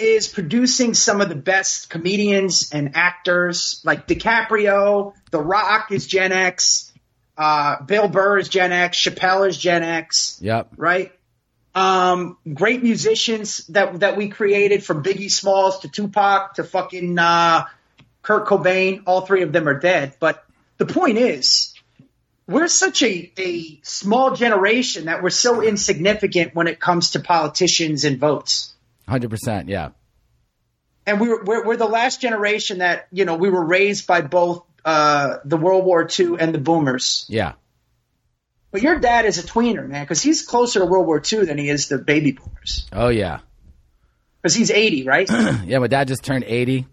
is producing some of the best comedians and actors. Like DiCaprio, The Rock is Gen X, uh, Bill Burr is Gen X, Chappelle is Gen X Yep. right? Um, great musicians that that we created from Biggie Smalls to Tupac to fucking uh, Kurt Cobain. All three of them are dead. But the point is, we're such a, a small generation that we're so insignificant when it comes to politicians and votes. Hundred percent. Yeah. And we were, we're, we're the last generation that you know we were raised by both uh, the World War II and the Boomers. Yeah. But your dad is a tweener, man, because he's closer to World War II than he is the baby boomers. Oh yeah. Because he's 80, right? Yeah. My dad just turned eighty,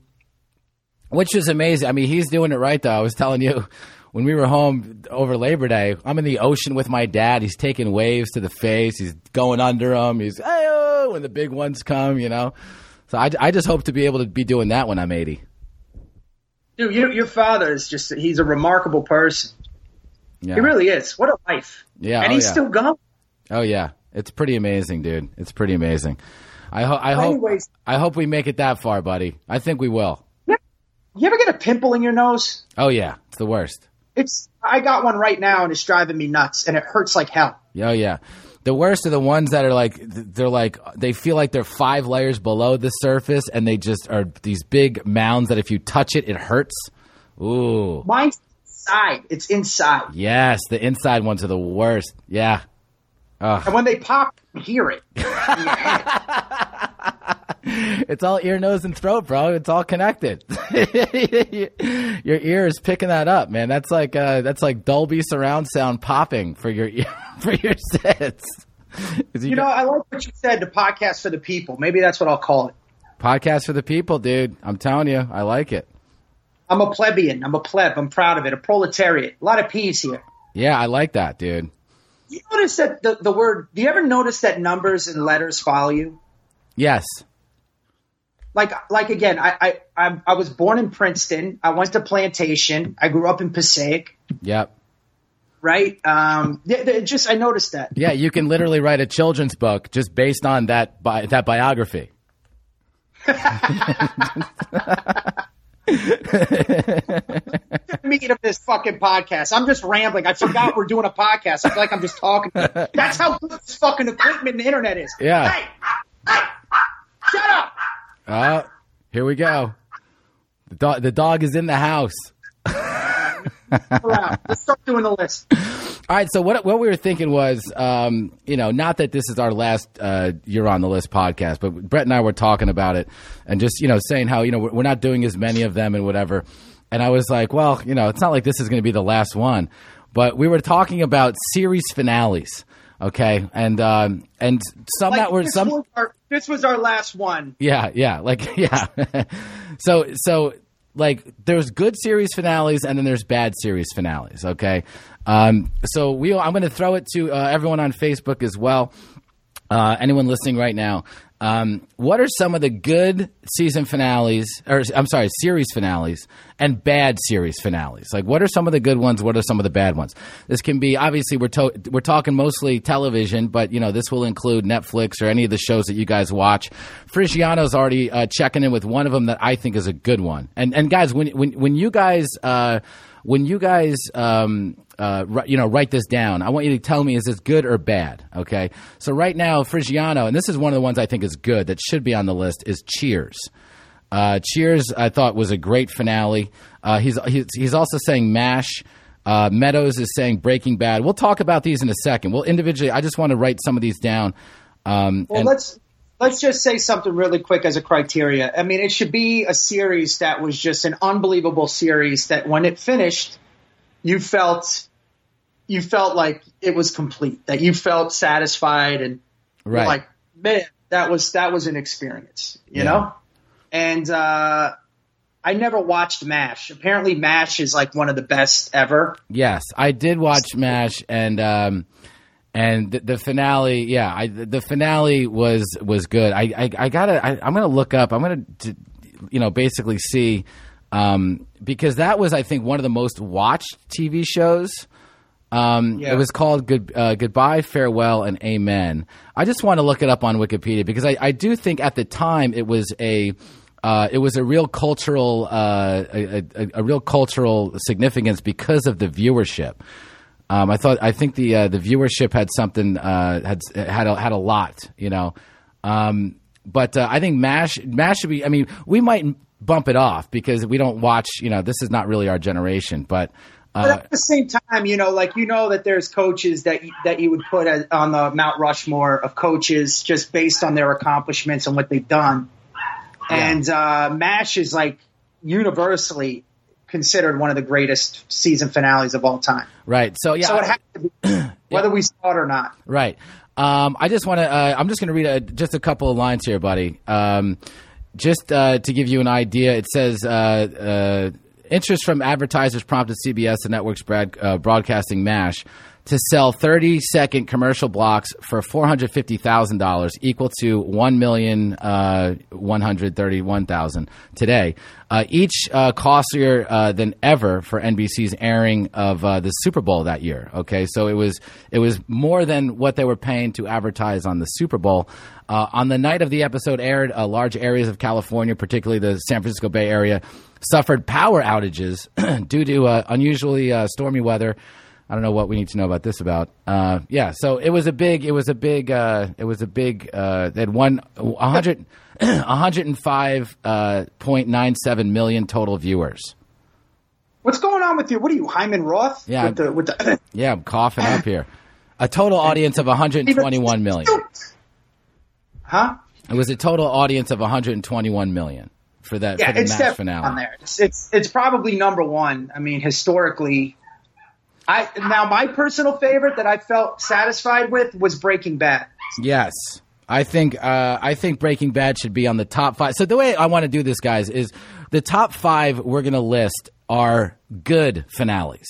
which is amazing. I mean, he's doing it right though. I was telling you. When we were home over Labor Day, I'm in the ocean with my dad. He's taking waves to the face. He's going under them. He's hey when the big ones come, you know. So I, I just hope to be able to be doing that when I'm 80. Dude, your, your father is just, he's a remarkable person. Yeah. He really is. What a life. Yeah, And oh, he's yeah. still going. Oh yeah, it's pretty amazing, dude. It's pretty amazing. I hope. I hope. Anyways. I hope we make it that far, buddy. I think we will. You ever get a pimple in your nose? Oh yeah, it's the worst. It's, I got one right now and it's driving me nuts and it hurts like hell. Oh yeah. The worst are the ones that are like they're like they feel like they're five layers below the surface, and they just are these big mounds that if you touch it, it hurts. Ooh, Mine's inside. It's inside. yes, the inside ones are the worst. Yeah, And when they pop, hear it. in your head. it's all ear, nose, and throat, bro. It's all connected. your ear is picking that up, man. That's like uh, that's like Dolby surround sound popping for your ear, for your sets. 'Cause You know, I like what you said, the podcast for the people. Maybe that's what I'll call it. podcast for the people, dude. I'm telling you, I like it. I'm a plebeian. I'm a pleb. I'm proud of it. A proletariat. A lot of peas here. Yeah, I like that, dude. You notice that the, the word, do you ever notice that numbers and letters follow you? Yes. Like, like again, I, I, I, I was born in Princeton. I went to Plantation. I grew up in Passaic, Yep. right? Um, th- th- just, I noticed that. Yeah, you can literally write a children's book just based on that bi- that biography. Meat of this fucking podcast. I'm just rambling. I forgot we're doing a podcast. I feel like I'm just talking. That's how good this fucking equipment and the internet is. Yeah. Hey, hey, shut up. Oh, here we go. The dog, the dog is in the house. Let's start doing the list. All right. So what what we were thinking was, um, you know, not that this is our last uh, "You're on the List" podcast, but Brett and I were talking about it and just you know saying how you know we're not doing as many of them and whatever. And I was like, well, you know, it's not like this is going to be the last one, but we were talking about series finales. Okay, and um, and some Like, that were this, some was our, this was our last one. Yeah, yeah, like yeah. so so like there's good series finales and then there's bad series finales. Okay, um, so we I'm going to throw it to uh, everyone on Facebook as well. Uh, anyone listening right now, um, what are some of the good season finales, or I'm sorry, series finales and bad series finales? Like, what are some of the good ones? What are some of the bad ones? This can be obviously we're to- we're talking mostly television, but you know this will include Netflix or any of the shows that you guys watch. Frigiano's already uh, checking in with one of them that I think is a good one. And and guys, when when when you guys uh, when you guys um, uh, you know write this down, I want you to tell me is this good or bad? Okay, so right now Frigiano, and this is one of the ones I think is good that should be on the list is Cheers. Uh, Cheers, I thought was a great finale. Uh, he's, he's he's also saying Mash. Uh, Meadows is saying Breaking Bad. We'll talk about these in a second. We'll individually, I just want to write some of these down. Um, Well, and- let's let's just say something really quick as a criteria. I mean, it should be a series that was just an unbelievable series that when it finished, you felt you felt like it was complete. That you felt satisfied and Right. like, man, that was that was an experience, you Yeah. know. And uh, I never watched Mash. Apparently, Mash is like one of the best ever. Yes, I did watch Mash, and um, and the, the finale. Yeah, I, the finale was was good. I I, I gotta. I, I'm gonna look up. I'm gonna, t- you know, basically see um, because that was I think one of the most watched TV shows. Um, Yeah. It was called Good uh, Goodbye, Farewell, and Amen. I just want to look it up on Wikipedia because I, I do think at the time it was a uh, it was a real cultural uh, a, a, a real cultural significance because of the viewership. Um, I thought I think the uh, the viewership had something uh, had had a, had a lot, you know. Um, but uh, I think Mash Mash should be. I mean, we might bump it off because we don't watch. You know, this is not really our generation. But But uh, at the same time, you know, like you know that there's coaches that you, that you would put as, on the Mount Rushmore of coaches just based on their accomplishments and what they've done. And uh, Mash is like universally considered one of the greatest season finales of all time. right, so yeah, so it has to be, whether we saw it or not. Right. Um, I just want to. Uh, I'm just going to read a, just a couple of lines here, buddy. Um, just uh, to give you an idea, it says uh, uh, interest from advertisers prompted CBS, the network's broad, uh, broadcasting MASH, to sell 30 second commercial blocks for $450,000, equal to $1,131,000 today. Uh, each uh, costlier uh, than ever for NBC's airing of uh, the Super Bowl that year. Okay, so it was it was more than what they were paying to advertise on the Super Bowl. Uh, on the night of the episode aired, uh, large areas of California, particularly the San Francisco Bay Area, suffered power outages due to uh, unusually uh, stormy weather. I don't know what we need to know about this about. Uh, yeah, so it was a big, it was a big, uh, it was a big. Uh, they had one 100, 105.97 million total viewers. What's going on with you? What are you, Hyman Roth? Yeah. With the, with the, Yeah, I'm coughing up here. A total audience of 121 million. huh? It was a total audience of 121 million for that Yeah, for the it's match finale. on there. It's, it's it's probably number one. I mean, historically, I now my personal favorite that I felt satisfied with was Breaking Bad. Yes. I think uh, I think Breaking Bad should be on the top five. So the way I want to do this, guys, is the top five we're going to list are good finales,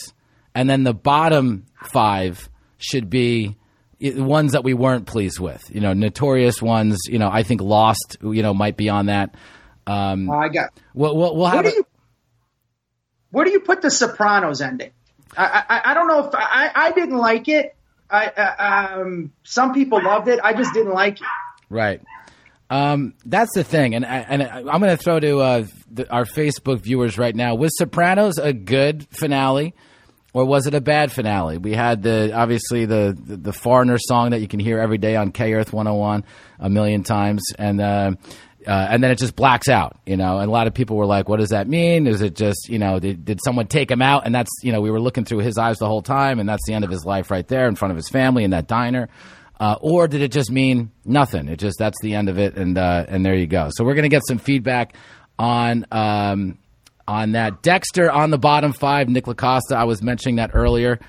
and then the bottom five should be ones that we weren't pleased with. You know, notorious ones. You know, I think Lost. You know, might be on that. Um, Uh, I got. we'll, we'll, we'll Where do a, you where do you put the Sopranos ending? I I, I don't know if I I didn't like it. I uh, um some people loved it. I just didn't like it. Right. Um, that's the thing, and and I'm going to throw to uh, the, our Facebook viewers right now. Was Sopranos a good finale, or was it a bad finale? We had the obviously the the, the foreigner song that you can hear every day on K Earth 101 a million times, and uh, uh, and then it just blacks out, you know. And a lot of people were like, "What does that mean? Is it just you know did, did someone take him out?" And that's you know we were looking through his eyes the whole time, and that's the end of his life right there in front of his family in that diner. Uh, or did it just mean nothing? It just that's the end of it, and uh, and there you go. So we're gonna get some feedback on um, on that. Dexter on the bottom five. Nick Lacosta, I was mentioning that earlier,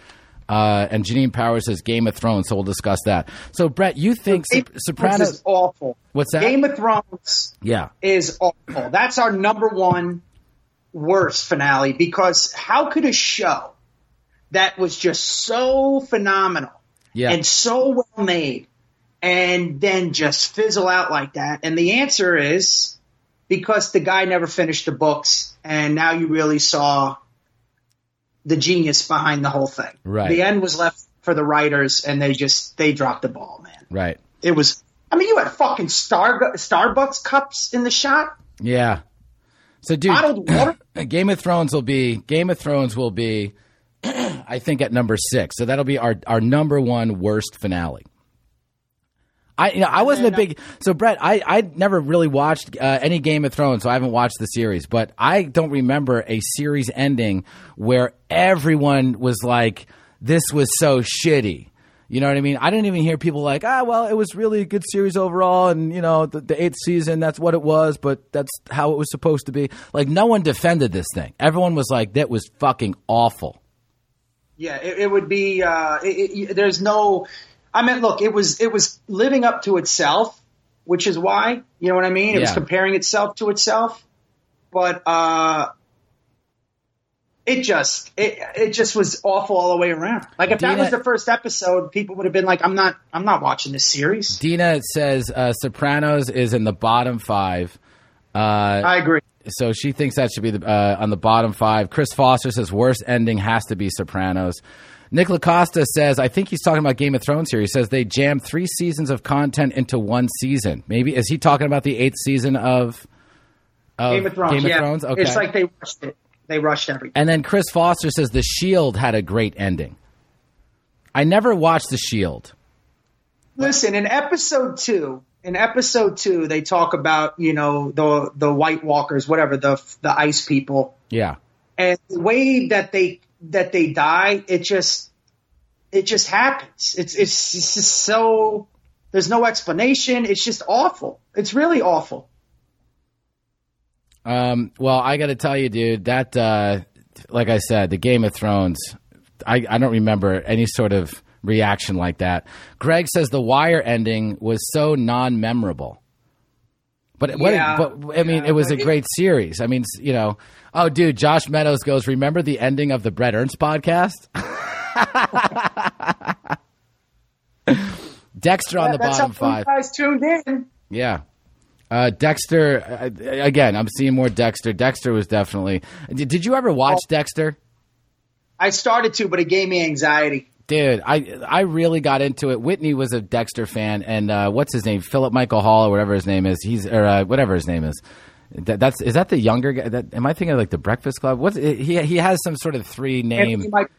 uh, and Janine Powers says Game of Thrones. So we'll discuss that. So Brett, you think Game Sop- Sopranos? is awful. What's that? Game of Thrones Yeah, is awful. That's our number one worst finale because how could a show that was just so phenomenal yeah, and so well made and then just fizzle out like that? And the answer is because the guy never finished the books and now you really saw the genius behind the whole thing. Right. The end was left for the writers and they just they dropped the ball, man. right. It was I mean you had fucking Star Starbucks cups in the shot. Yeah. So, dude? Game of Thrones will be Game of Thrones will be, I think, at number six. So that'll be our our number one worst finale. I you know I wasn't a big so Brett I I never really watched uh, any Game of Thrones so I haven't watched the series but I don't remember a series ending where everyone was like this was so shitty you know what I mean I didn't even hear people like ah well it was really a good series overall and you know the, the eighth season that's what it was but that's how it was supposed to be like no one defended this thing everyone was like that was fucking awful Yeah, it, it would be. Uh, it, it, there's no. I mean, look, it was it was living up to itself, which is why you know what I mean. It was comparing itself to itself, but uh, it just it it just was awful all the way around. Like if that was the first episode, people would have been like, "I'm not I'm not watching this series." Dina says uh, Sopranos is in the bottom five. Uh, I agree. so she thinks that should be the, uh, on the bottom five. Chris Foster says worst ending has to be Sopranos. Nick Lacosta says, I think he's talking about Game of Thrones here. He says they jammed three seasons of content into one season. Maybe is he talking about the eighth season of, of Game of Thrones. Game of yeah. Thrones? Okay. It's like they rushed it. They rushed everything. and then Chris Foster says The Shield had a great ending. I never watched The Shield. Listen, in episode two, in episode two, they talk about you know the the White Walkers, whatever the the ice people, Yeah. and the way that they that they die, it just it just happens. It's it's, it's just so there's no explanation. It's just awful. It's really awful. Um, well, I got to tell you, dude, that, uh, like I said, the Game of Thrones, I, I don't remember any sort of reaction like that. Greg says the Wire ending was so non memorable. But what? Yeah. but I mean, it was a great series. I mean, you know. Oh, dude, Josh Meadows goes. Remember the ending of the Brett Ernst podcast? Dexter on the bottom five. guys tuned in. Yeah. Uh, Dexter, uh, again, I'm seeing more Dexter. Dexter was definitely. Did, did you ever watch Dexter? I started to, but it gave me anxiety. Dude, I I really got into it. Whitney was a Dexter fan, and uh, what's his name? Philip Michael Hall or whatever his name is. He's or uh, whatever his name is. That, that's is that the younger guy? That, am I thinking of like the Breakfast Club? What's he? He has some sort of three name. Anthony Mike-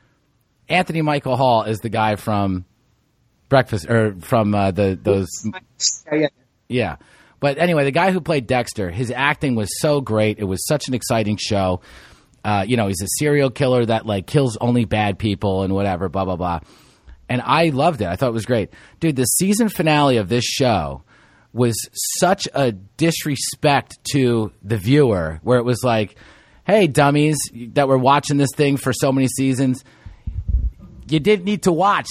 Anthony Michael Hall is the guy from Breakfast or from uh, the those Yeah, yeah. Yeah. But anyway, the guy who played Dexter, his acting was so great. It was such an exciting show. Uh, you know, he's a serial killer that like kills only bad people and whatever, blah blah blah. And I loved it. I thought it was great. Dude, the season finale of this show was such a disrespect to the viewer where it was like, "Hey dummies that were watching this thing for so many seasons, you didn't need to watch.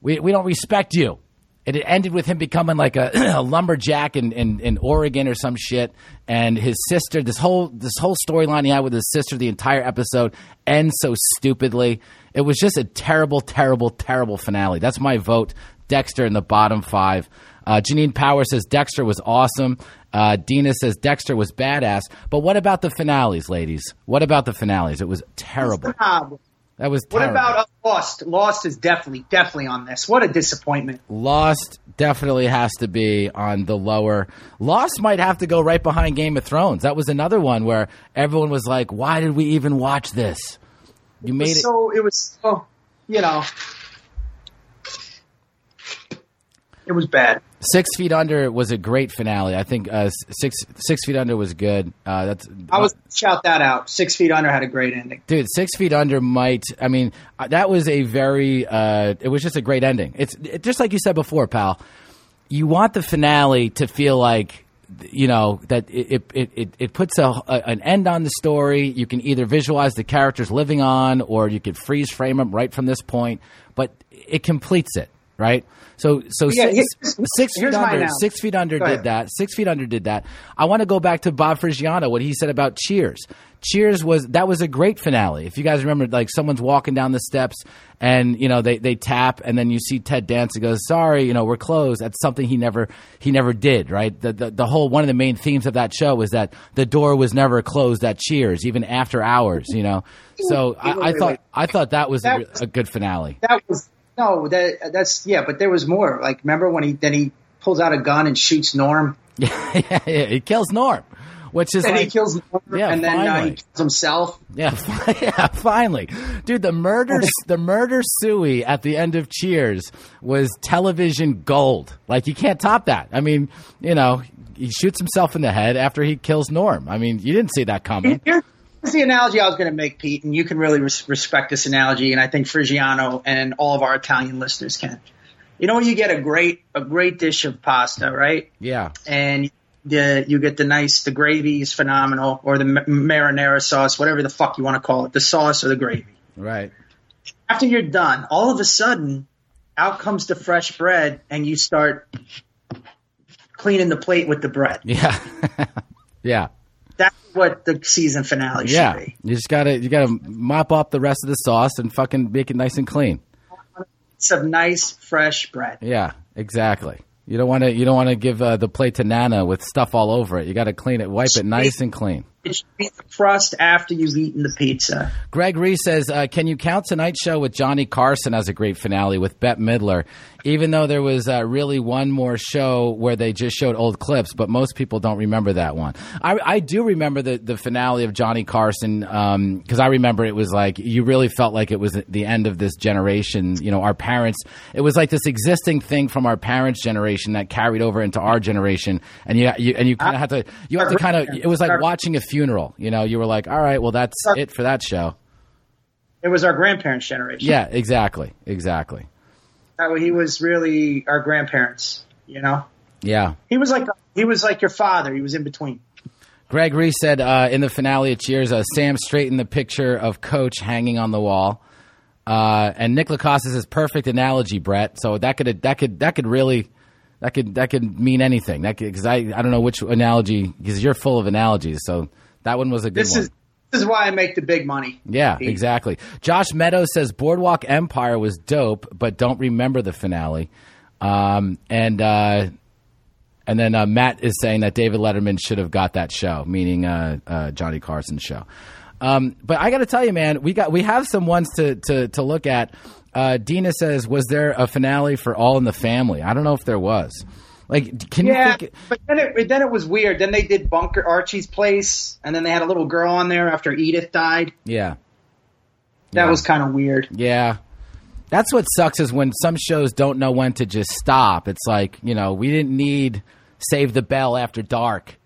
We we don't respect you." And it ended with him becoming like a, a lumberjack in, in, in Oregon or some shit. And his sister, this whole this whole storyline he had with his sister, the entire episode ends so stupidly. It was just a terrible, terrible, terrible finale. That's my vote. Dexter in the bottom five. Uh, Janine Power says Dexter was awesome. Uh, Dina says Dexter was badass. But what about the finales, ladies? What about the finales? It was terrible. That was What about uh, Lost? Lost is definitely, definitely on this. What a disappointment. Lost definitely has to be on the lower. Lost might have to go right behind Game of Thrones. That was another one where everyone was like, "Why did we even watch this?" You made it. So it was, oh, you know, it was bad. Six Feet Under was a great finale. I think uh, six Six Feet Under was good. Uh, that's I was shout that out. Six Feet Under had a great ending. dude. Six Feet Under might. I mean, uh, that was a very. Uh, it was just a great ending. It's it, just like you said before, pal. You want the finale to feel like you know that it it, it, it puts a, a, an end on the story. You can either visualize the characters living on, or you could freeze frame them right from this point. But it completes it, right? So so Yeah, six, here's- six feet here's under six feet under Go did ahead. that. Six feet under did that. I want to go back to Bob Frigiano, what he said about Cheers. Cheers was that was a great finale. If you guys remember, like someone's walking down the steps and you know they, they tap and then you see Ted Danson goes, "Sorry, you know we're closed." That's something he never he never did. Right. The, the the whole one of the main themes of that show was that the door was never closed at Cheers, even after hours. You know. So I, I thought. I thought that was That a, was- a good finale. That was no, that that's yeah, but there was more. Like remember when he then he pulls out a gun and shoots Norm, yeah, yeah, he kills Norm, which is and like he kills Norm, Yeah, and then uh, he kills himself. Yeah, yeah, finally, dude. The murder, the murder suey at the end of Cheers was television gold. Like you can't top that. I mean, you know, he shoots himself in the head after he kills Norm. I mean, you didn't see that coming. Here's the analogy I was going to make, Pete, and you can really res- respect this analogy, and I think Frigiano and all of our Italian listeners can. You know, when you get a great a great dish of pasta, right? Yeah, and the you get the nice the gravy is phenomenal or the marinara sauce whatever the fuck you want to call it the sauce or the gravy right. after you're done all of a sudden out comes the fresh bread and you start cleaning the plate with the bread. Yeah. yeah. That's what the season finale should Yeah. be. You just gotta you gotta mop up the rest of the sauce and fucking make it nice and clean. Some nice fresh bread. Yeah, exactly. You don't want to you don't want to give uh, the plate to Nana with stuff all over it. You got to clean it, wipe it nice and clean. It should be the crust after you've eaten the pizza. Greg Reese says, uh, "Can you count tonight's show with Johnny Carson as a great finale with Bette Midler? Even though there was uh, really one more show where they just showed old clips, but most people don't remember that one. I, I do remember the the finale of Johnny Carson because I remember it was like you really felt like it was the end of this generation. You know, our parents. It was like this existing thing from our parents' generation that carried over into our generation, and you, you and you kind of had to you have to kind of. It was like watching a funeral. You know, you were like, all right, well, that's it for that show. It was our grandparents' generation. Yeah, exactly, exactly. Way he was really our grandparents. You know, Yeah. he was like he was like your father. He was in between. Greg Reese said uh, in the finale of Cheers, uh, Sam straightened the picture of Coach hanging on the wall. Uh, and Nick Lacoste says perfect analogy, Brett. So that could that could that could really that could that could mean anything. That because I I don't know which analogy because you're full of analogies. So that one was a good This one. is this is why I make the big money. Yeah, Pete. exactly. Josh Meadows says Boardwalk Empire was dope, but don't remember the finale. Um, and uh, and then uh, Matt is saying that David Letterman should have got that show, meaning uh, uh, Johnny Carson's show. Um, but I got to tell you, man, we got we have some ones to to, to look at. Uh, Dina says, "Was there a finale for All in the Family?" I don't know if there was. Like, can Yeah, you think? but then it then it was weird. Then they did Bunker Archie's place, and then they had a little girl on there after Edith died. Yeah, That Yeah. was kind of weird. Yeah. That's what sucks is when some shows don't know when to just stop. It's like, you know, we didn't need Save the Bell after dark.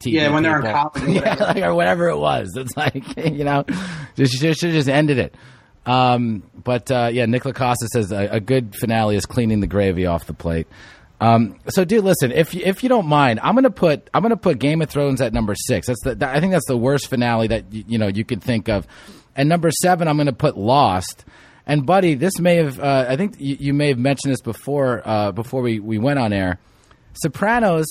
TV Yeah, when they're in college or yeah, whatever. like, or whatever it was. It's like, you know, just should have just ended it. Um, but uh, yeah, Nick Lacosta says a, a good finale is cleaning the gravy off the plate. Um, so, dude, listen. If if you don't mind, I'm gonna put I'm gonna put Game of Thrones at number six. That's the, I think that's the worst finale that you, know you could think of. And number seven, I'm gonna put Lost. And buddy, this may have uh, I think you, you may have mentioned this before uh, before we, we went on air. Sopranos,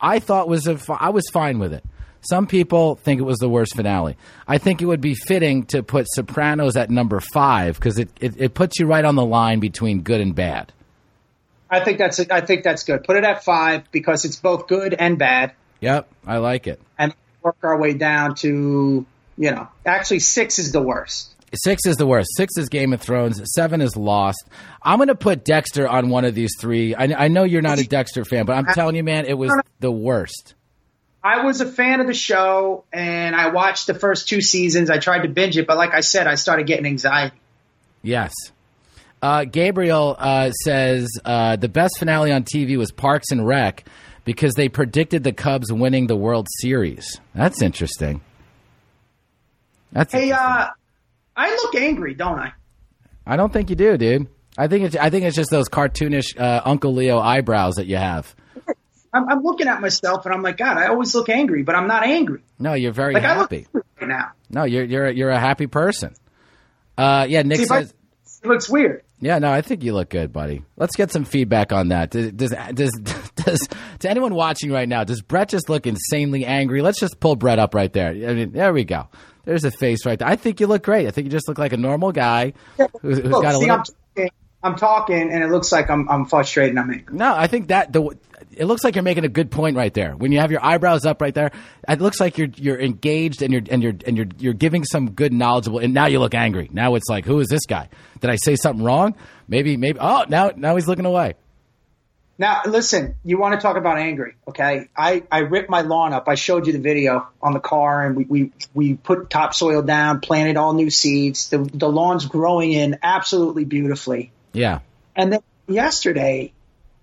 I thought was a I was fine with it. Some people think it was the worst finale. I think it would be fitting to put Sopranos at number five because it, it, it puts you right on the line between good and bad. I think that's I think that's good. Put it at five because it's both good and bad, Yep, I like it. and work our way down to you know actually six is the worst. Six is the worst. Six is Game of Thrones. Seven is Lost. I'm going to put Dexter on one of these three. I, I know you're not a Dexter fan, but I'm telling you, man, it was the worst. I was a fan of the show and I watched the first two seasons. I tried to binge it, but like I said, I started getting anxiety. Yes. Uh, Gabriel uh, says uh, the best finale on TV was Parks and Rec because they predicted the Cubs winning the World Series. That's interesting. That's Hey, interesting. uh, I look angry, don't I? I don't think you do, dude. I think it's I think it's just those cartoonish uh, Uncle Leo eyebrows that you have. I'm, I'm looking at myself and I'm like, God, I always look angry, but I'm not angry. No, you're very Like I look happy. right now. No, you're you're a- you're a happy person. Uh, yeah, Nick See, if I- says. it looks weird. Yeah, no, I think you look good, buddy. Let's get some feedback on that. Does does does, does to anyone watching right now? Does Brett just look insanely angry? Let's just pull Brett up right there. I mean, there we go. There's a face right there. I think you look great. I think you just look like a normal guy who's, who's Look, got a see, little. I'm I'm talking, and it looks like I'm, I'm frustrated and I'm angry. No, I think that the it looks like you're making a good point right there. When you have your eyebrows up right there, it looks like you're you're engaged and you're and you're and you're you're giving some good knowledgeable. And now you look angry. Now it's like, who is this guy? Did I say something wrong? Maybe maybe. Oh, now now he's looking away. Now, listen, you want to talk about angry, okay? I, I ripped my lawn up. I showed you the video on the car, and we, we, we put topsoil down, planted all new seeds. The, the lawn's growing in absolutely beautifully. Yeah. And then yesterday,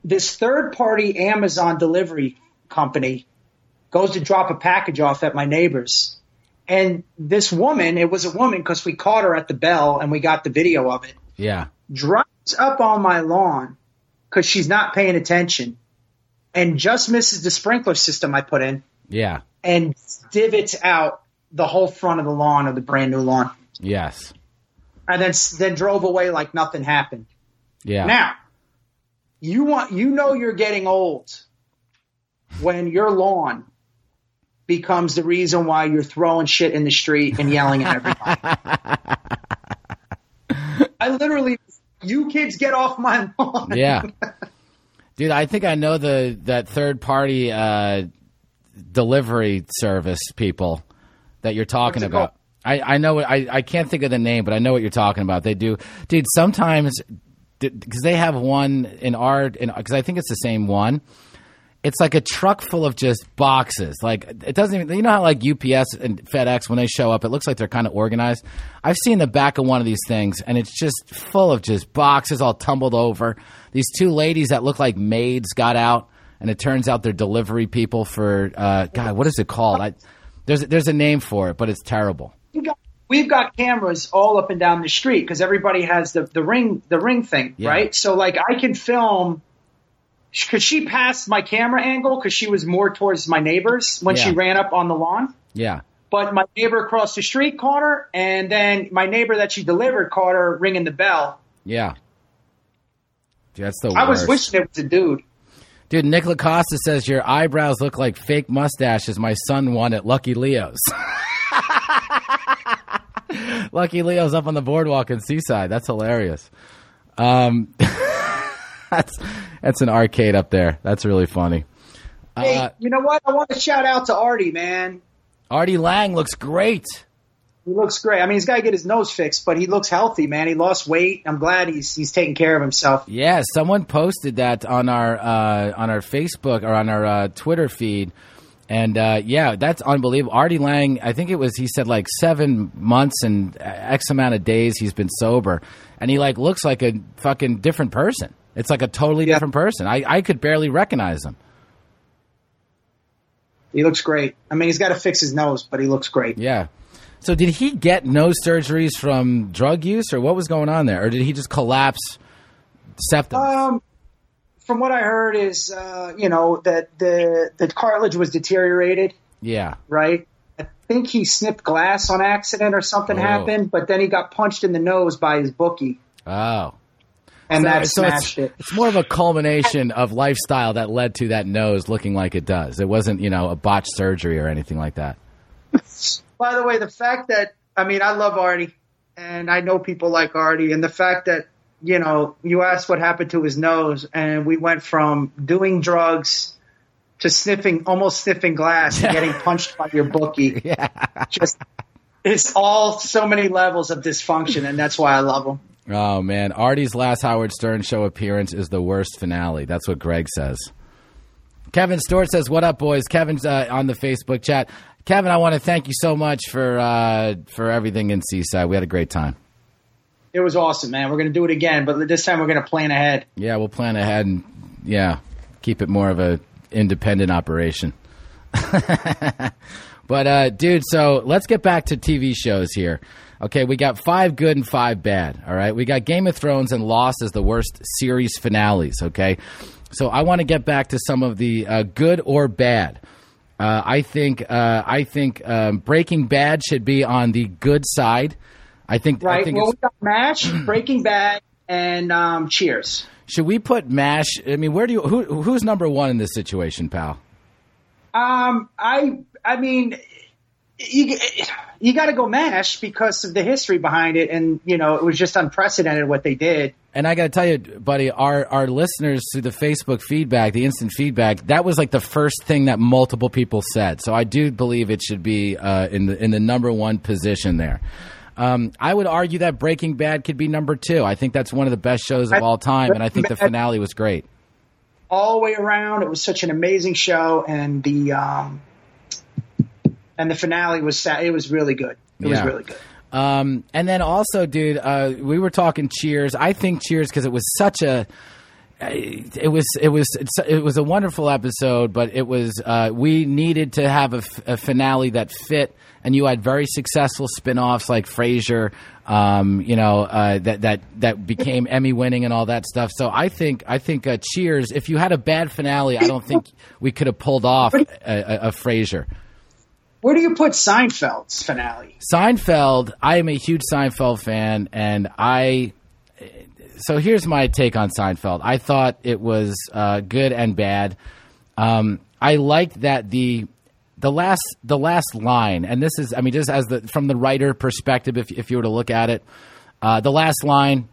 this third party Amazon delivery company goes to drop a package off at my neighbor's. And this woman, it was a woman because we caught her at the bell and we got the video of it, Yeah. drives up on my lawn because she's not paying attention and just misses the sprinkler system I put in Yeah. and divots out the whole front of the lawn of the brand new lawn. Yes. And then, then drove away like nothing happened. Yeah. Now, you want you know you're getting old when your lawn becomes the reason why you're throwing shit in the street and yelling at everybody. I literally, you kids get off my lawn. Yeah. Dude, I think I know the that third party uh, delivery service people that you're talking about. I, I know I, I can't think of the name, but I know what you're talking about. They do, dude. Sometimes because they have one in our because I think it's the same one. It's like a truck full of just boxes. Like it doesn't even. You know how like UPS and FedEx when they show up, it looks like they're kind of organized. I've seen the back of one of these things, and it's just full of just boxes all tumbled over. These two ladies that look like maids got out, and it turns out they're delivery people for uh, God. What is it called? I, there's there's a name for it, but it's terrible. We've got, we've got cameras all up and down the street because everybody has the, the ring the ring thing, Yeah. right? So like I can film. Could she pass my camera angle because she was more towards my neighbors when she ran up on the lawn? Yeah. But my neighbor across the street caught her, and then my neighbor that she delivered caught her ringing the bell. Yeah. Dude, that's the I was wishing it was a dude. Dude, Nick Lacosta says your eyebrows look like fake mustaches my son won at Lucky Leo's. Lucky Leo's up on the boardwalk in Seaside. That's hilarious. Um, that's that's an arcade up there. That's really funny. Hey, Uh, you know what? I want to shout out to Artie, man. Artie Lange looks great. He looks great. I mean, he's got to get his nose fixed, but he looks healthy, man. He lost weight. I'm glad he's he's taking care of himself. Yeah, someone posted that on our uh, on our Facebook or on our uh, Twitter feed, and uh, yeah, that's unbelievable. Artie Lange, I think it was he said like seven months and X amount of days he's been sober, and he like looks like a fucking different person. It's like a totally Yeah. different person. I, I could barely recognize him. He looks great. I mean, he's got to fix his nose, but he looks great. Yeah. So did he get nose surgeries from drug use, or what was going on there, or did he just collapse septum? Um, from what I heard is, uh, you know, that the the cartilage was deteriorated, yeah. right? I think he snipped glass on accident or something Oh. happened, but then he got punched in the nose by his bookie, Oh. and So- that so smashed it's, it. it's more of a culmination of lifestyle that led to that nose looking like it does. It wasn't, you know, a botched surgery or anything like that. By the way, the fact that I mean, I love Artie, and I know people like Artie, and the fact that you know, you asked what happened to his nose, and we went from doing drugs to sniffing, almost sniffing glass, and getting punched by your bookie. Yeah. Just it's all so many levels of dysfunction, and that's why I love him. Oh man, Artie's last Howard Stern show appearance is the worst finale. That's what Greg says. Kevin Stewart says, "What up, boys?" Kevin's uh, on the Facebook chat. Kevin, I want to thank you so much for uh, for everything in Seaside. We had a great time. It was awesome, man. We're gonna do it again, but this time we're gonna plan ahead. Yeah, we'll plan ahead and yeah, keep it more of a independent operation. but uh, dude, so let's get back to TV shows here. Okay, we got five good and five bad. All right, we got Game of Thrones and Lost as the worst series finales. Okay, so I want to get back to some of the uh, good or bad. Uh, I think uh, I think um, Breaking Bad should be on the good side. I think I Right? think Well, it's, we got Mash, Breaking Bad, and um, Cheers. Should we put Mash? I mean, where do you who who's number one in this situation, pal? Um, I, I mean, you, you got to go Mash because of the history behind it, and you know it was just unprecedented what they did. And I got to tell you, buddy, our our listeners through the Facebook feedback, the instant feedback, that was like the first thing that multiple people said. So I do believe it should be uh, in the in the number one position there. Um, I would argue that Breaking Bad could be number two. I think that's one of the best shows of all time, and I think the finale was great. all the way around. It was such an amazing show, and the um, and the finale was sa- it was really good. It was really good. Um, and then also, dude, uh, we were talking Cheers. I think Cheers because it was such a. It was it was it was a wonderful episode, but it was uh, we needed to have a, f- a finale that fit, and you had very successful spin-offs like Frasier, um, you know uh, that that that became Emmy winning and all that stuff. So I think I think uh, Cheers. If you had a bad finale, I don't think we could have pulled off a, a, a Frasier. Where do you put Seinfeld's finale? Seinfeld, I am a huge Seinfeld fan, and I. So here's my take on Seinfeld. I thought it was uh, good and bad. Um, I liked that the the last the last line, and this is I mean just as the from the writer perspective, if if you were to look at it, uh, the last line,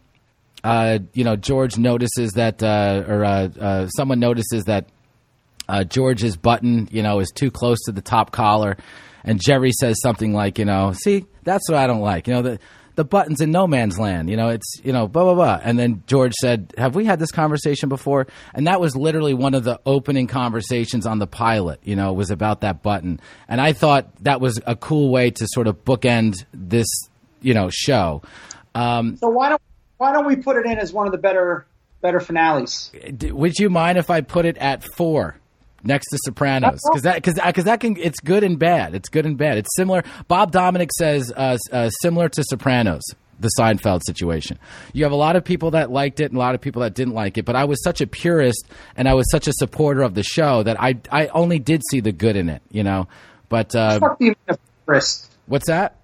uh, you know, George notices that, uh, or uh, uh, someone notices that George's button, you know, is too close to the top collar, and Jerry says something like, you know, see, that's what I don't like, you know, the the buttons in no man's land, you know, it's you know, blah blah blah, and then George said, "Have we had this conversation before?" And that was literally one of the opening conversations on the pilot, you know, was about that button, and I thought that was a cool way to sort of bookend this, you know, show. Um, So why don't why don't we put it in as one of the better better finales? D- would you mind if I put it at four next to Sopranos? Because that because because that can it's good and bad. It's good and bad. It's similar. Bob Dominic says uh, uh, similar to Sopranos. The Seinfeld situation. You have a lot of people that liked it and a lot of people that didn't like it, but I was such a purist and I was such a supporter of the show that I I only did see the good in it, you know. But uh, What do a purist? what's that?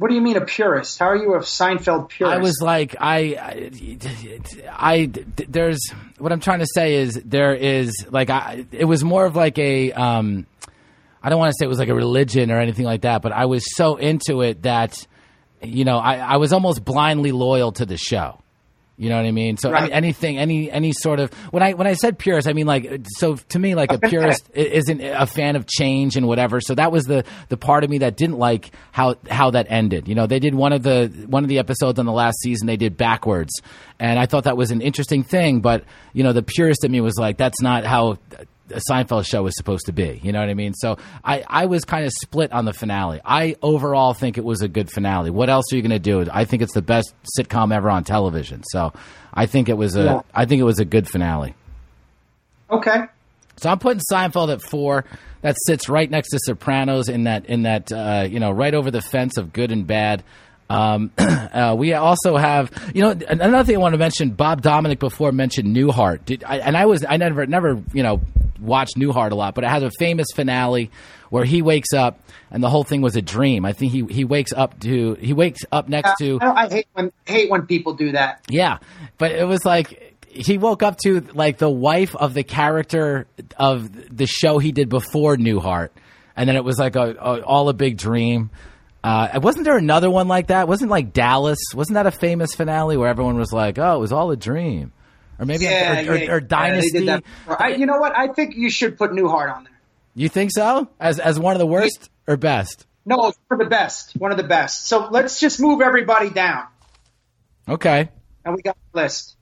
What do you mean a purist? How are you a Seinfeld purist? I was like, I, I, I, there's what I'm trying to say is there is like, I, it was more of like a, um, I don't want to say it was like a religion or anything like that, but I was so into it that, you know, I, I was almost blindly loyal to the show. You know what I mean? So Right. any, anything, any any sort of when I when I said purist, I mean like so to me like a purist isn't a fan of change and whatever. So that was the the part of me that didn't like how how that ended. You know, they did one of the one of the episodes on the last season they did backwards, and I thought that was an interesting thing. But you know, the purist in me was like, that's not how a Seinfeld show is supposed to be. You know what I mean? So I, I was kind of split on the finale. I overall think it was a good finale. What else are you going to do? I think it's the best sitcom ever on television. So I think it was a Yeah. I think it was a good finale. okay. So I'm putting Seinfeld at four. That sits right next to Sopranos in that in that uh, you know right over the fence of good and bad. Um, uh, we also have you know another thing I want to mention. Bob Dominic before mentioned Newhart, Did, I, and I was I never never you know watched Newhart a lot, but it has a famous finale where he wakes up and the whole thing was a dream. I think he he wakes up to he wakes up next to I, I hate when hate when people do that. yeah, but it was like he woke up to like the wife of the character of the show he did before Newhart, and then it was like a, a all a big dream. Uh, wasn't there another one like that? Wasn't like Dallas? Wasn't that a famous finale where everyone was like, "Oh, it was all a dream," or maybe Yeah, or, or, yeah, or yeah, Dynasty? they did that before. I, you know what? I think you should put Newhart on there. You think so? As as one of the worst or best? No, for the best, one of the best. So let's just move everybody down, Okay, and we got a list.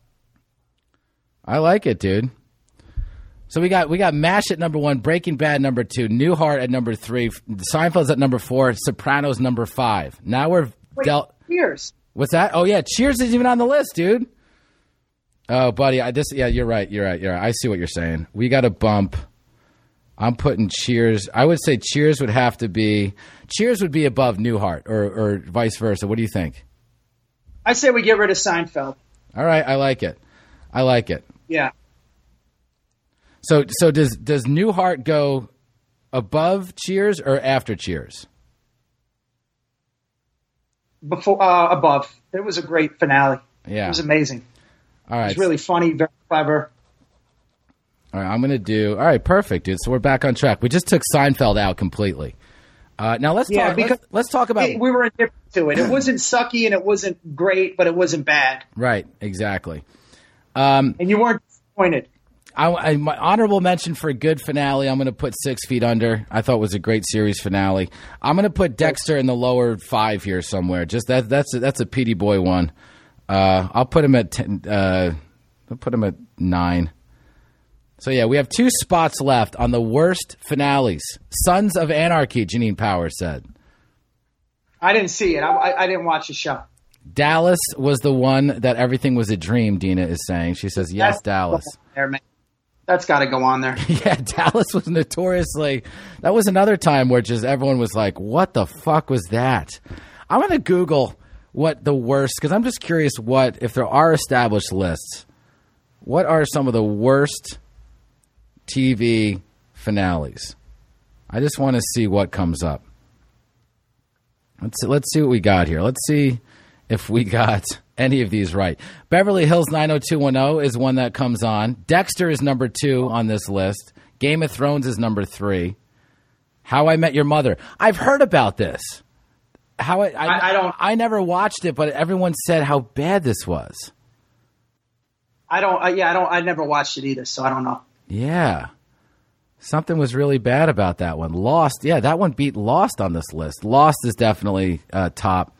I like it, dude. So we got we got Mash at number one, Breaking Bad number two, Newhart at number three, Seinfeld's at number four, Sopranos number five. Now we're Wait, dealt. Cheers. What's that? Oh yeah, Cheers is even on the list, dude. Oh, buddy, I just yeah, you're right, you're right, you're right. I see what you're saying. We got a bump. I'm putting Cheers. I would say Cheers would have to be Cheers would be above Newhart, or or vice versa. What do you think? I say we get rid of Seinfeld. All right, I like it. I like it. Yeah. So so does does Newhart go above Cheers or after Cheers? Before uh, above, it was a great finale. Yeah. It was amazing. All right. was really funny, very clever. All right, I'm going to do. All right, perfect, dude. So we're back on track. We just took Seinfeld out completely. Uh, now let's Yeah, talk. because- Let's, let's talk about. It- we were indifferent to it. It wasn't sucky and it wasn't great, but it wasn't bad, right, exactly. Um, and you weren't disappointed. I, I, my honorable mention for a good finale. I'm going to put Six Feet Under. I thought was a great series finale. I'm going to put Dexter in the lower five here somewhere. Just that that's a, that's a PD boy one. Uh, I'll put him at ten, uh, I'll put him at nine. So yeah, we have two spots left on the worst finales. Sons of Anarchy. Janine Power said. I didn't see it. I, I, I didn't watch the show. Dallas was the one that everything was a dream. Dina is saying. She says yes, That's- Dallas. There, man. That's got to go on there. Yeah, Dallas was notoriously. That was another time where just everyone was like, "What the fuck was that?" I'm gonna Google what the worst because I'm just curious what if there are established lists. What are some of the worst TV finales? I just want to see what comes up. Let's let's see what we got here. Let's see if we got any of these right. Beverly Hills 90210 is one that comes on. Dexter is number two on this list. Game of Thrones is number three. How I Met Your Mother. I've heard about this. How I, I, I- I don't- I never watched it, but everyone said how bad this was. I don't. Uh, yeah, I don't. I never watched it either, so I don't know. Yeah. Something was really bad about that one. Lost. Yeah, that one beat Lost on this list. Lost is definitely uh, top.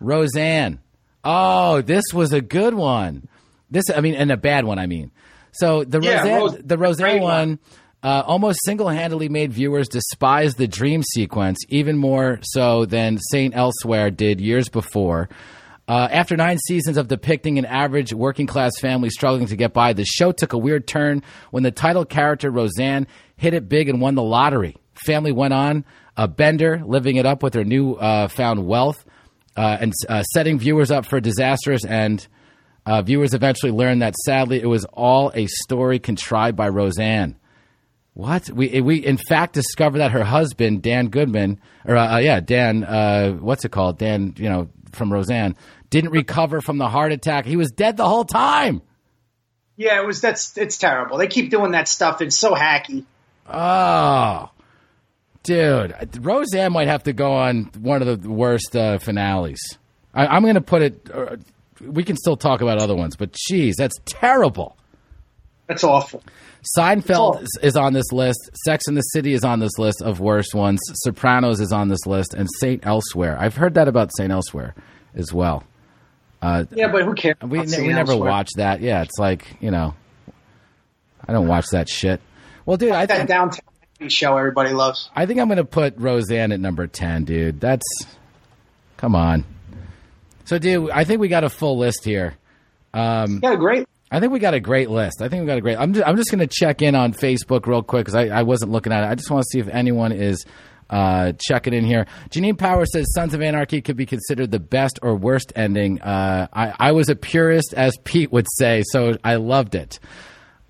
Roseanne. Oh, this was a good one. This, I mean, and a bad one, I mean. So the Yeah, Roseanne, Rose- the Roseanne one, one. Uh, almost single-handedly made viewers despise the dream sequence even more so than Saint Elsewhere did years before. Uh, after nine seasons of depicting an average working class family struggling to get by, the show took a weird turn when the title character, Roseanne, hit it big and won the lottery. Family went on a bender, living it up with their new uh, found wealth uh, and uh, setting viewers up for a disastrous and uh, viewers eventually learned that sadly it was all a story contrived by Roseanne. What we we in fact discovered that her husband Dan Goodman or uh, uh, yeah Dan uh, what's it called Dan you know from Roseanne didn't recover from the heart attack. He was dead the whole time. Yeah, it was. That's. It's terrible. They keep doing that stuff. It's so hacky. Oh, dude, Roseanne might have to go on one of the worst uh, finales. I, I'm going to put it. Uh, we can still talk about other ones, but geez, that's terrible. That's awful. Seinfeld Oh. is- on this list. Sex in the City is on this list of worst ones. Sopranos is on this list, and Saint Elsewhere. I've heard that about Saint Elsewhere as well. Uh, yeah, but who cares? We ne- we never watched that. Yeah, it's like you know, I don't watch that shit. Well, dude, I that think downtown show everybody loves. I think I'm going to put Roseanne at number ten, dude. That's come on. So, dude, I think we got a full list here. Um, yeah, great. I think we got a great list. I think we got a great. I'm just, I'm just going to check in on Facebook real quick because I, I wasn't looking at it. I just want to see if anyone is uh, checking in here. Janine Power says Sons of Anarchy could be considered the best or worst ending. Uh, I, I was a purist, as Pete would say, so I loved it.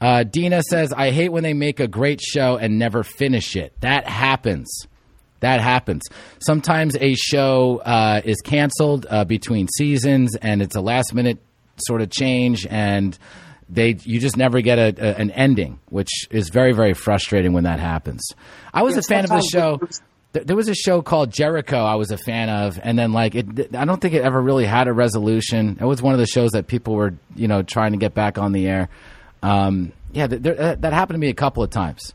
Uh, Dina says, I hate when they make a great show and never finish it. That happens. That happens. Sometimes a show uh, is canceled uh, between seasons, and it's a last minute sort of change, and they you just never get a, a, an ending, which is very very frustrating when that happens. I was a fan of the show. it- Th- There was a show called Jericho I was a fan of, and then like it, I don't think it ever really had a resolution. It was one of the shows that people were you know trying to get back on the air. Um, yeah, th- there, that that happened to me a couple of times.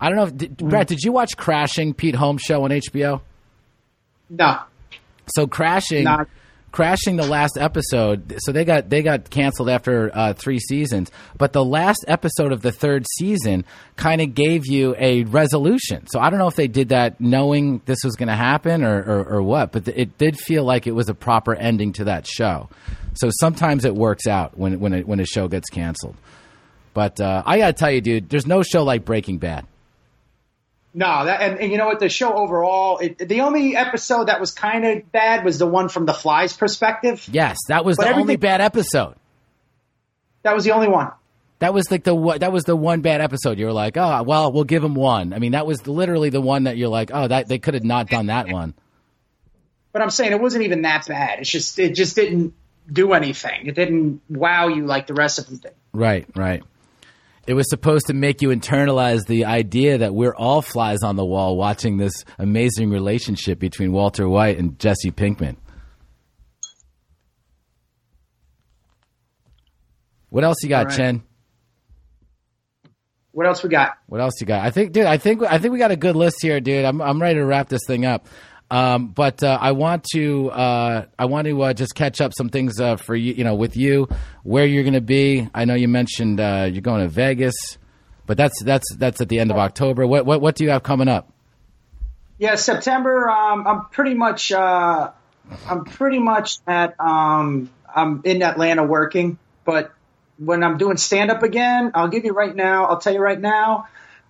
I don't know, if, did, Brett. Did you watch Crashing, Pete Holmes show on HBO? No, So crashing, Not- crashing the last episode. So they got they got canceled after uh, three seasons, but the last episode of the third season kind of gave you a resolution. So I don't know if they did that knowing this was going to happen or, or or what, but it did feel like it was a proper ending to that show. So sometimes it works out when when it, when a show gets canceled. But uh, I got to tell you, dude, there's no show like Breaking Bad. No. That and, and you know what? The show overall, it, the only episode that was kind of bad was the one from the Fly's perspective. Yes, that was But the only bad episode. That was the only one. That was like the one- that was the one bad episode. You were like, oh well, we'll give him one. I mean, that was literally the one that you're like, oh, that they could have not done that one. But I'm saying it wasn't even that bad. It's just it just didn't do anything. It didn't wow you like the rest of them did. Right, right. It was supposed to make you internalize the idea that we're all flies on the wall watching this amazing relationship between Walter White and Jesse Pinkman. What else you got, right. Chen? What else we got? What else you got? I think, dude. I think I think we got a good list here, dude. I'm I'm ready to wrap this thing up. Um, but uh, I want to uh, I want to uh, just catch up some things uh, for you, you know, with you, where you're going to be. I know you mentioned uh, you're going to Vegas, but that's that's that's at the end of October. What what what do you have coming up? Yeah, September. Um, I'm pretty much. Uh, I'm pretty much at. Um, I'm in Atlanta working, but when I'm doing stand up again, I'll give you right now. I'll tell you right now.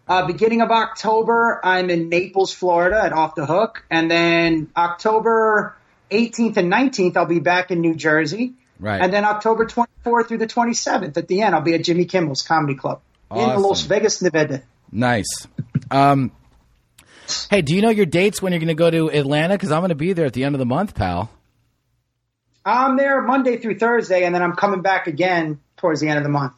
Uh, beginning of October, I'm in Naples, Florida, at Off the Hook, and then October 18th and 19th, I'll be back in New Jersey. Right. And then October 24th through the 27th, at the end, I'll be at Jimmy Kimmel's Comedy Club in Awesome. Las Vegas, Nevada. Nice. Um, hey, do you know your dates when you're going to go to Atlanta? Because I'm going to be there at the end of the month, pal. I'm there Monday through Thursday, and then I'm coming back again towards the end of the month.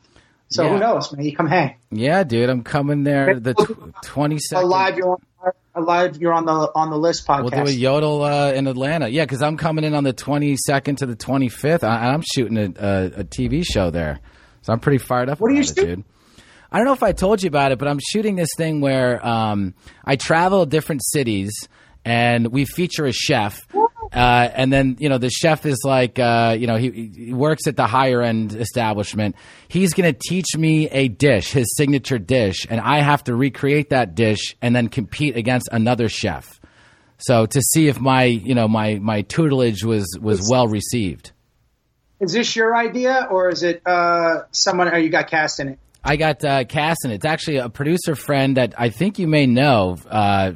So Yeah. who knows, man? You come hang. Yeah, dude, I'm coming there the twenty second. Alive, you're on, alive, you're on the on the list podcast. We'll do a yodel uh, in Atlanta. Yeah, because I'm coming in on the 22nd to the 25th. I, I'm shooting a, a, a TV show there, so I'm pretty fired up. What are you it, shooting? dude? I don't know if I told you about it, but I'm shooting this thing where um, I travel different cities and we feature a chef. Uh, and then you know the chef is like uh, you know he, he works at the higher end establishment. He's going to teach me a dish, his signature dish, and I have to recreate that dish and then compete against another chef. So to see if my you know my my tutelage was was well received. Is this your idea, or is it uh, someone? Or you got cast in it? I got uh, Cass it. It's actually a producer friend that I think you may know uh,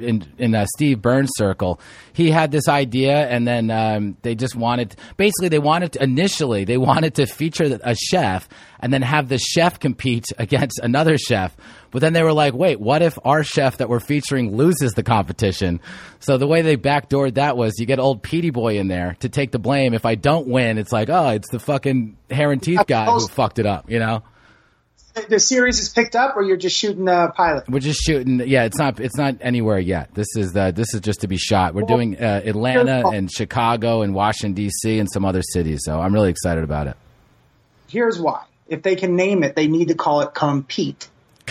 in in uh, Steve Byrne's circle. He had this idea, and then um, they just wanted. Basically, they wanted to, initially they wanted to feature a chef, and then have the chef compete against another chef. But then they were like, "Wait, what if our chef that we're featuring loses the competition?" So the way they backdoored that was you get old Petey Boy in there to take the blame. If I don't win, it's like, "Oh, it's the fucking hair and teeth guy who fucked it up," you know. The series is picked up, or you're just shooting a pilot? We're just shooting. Yeah, it's not. It's not anywhere yet. This is uh, this is just to be shot. We're doing uh, Atlanta and Chicago and Washington D.C. and some other cities. So I'm really excited about it. Here's why: if they can name it, they need to call it Compete.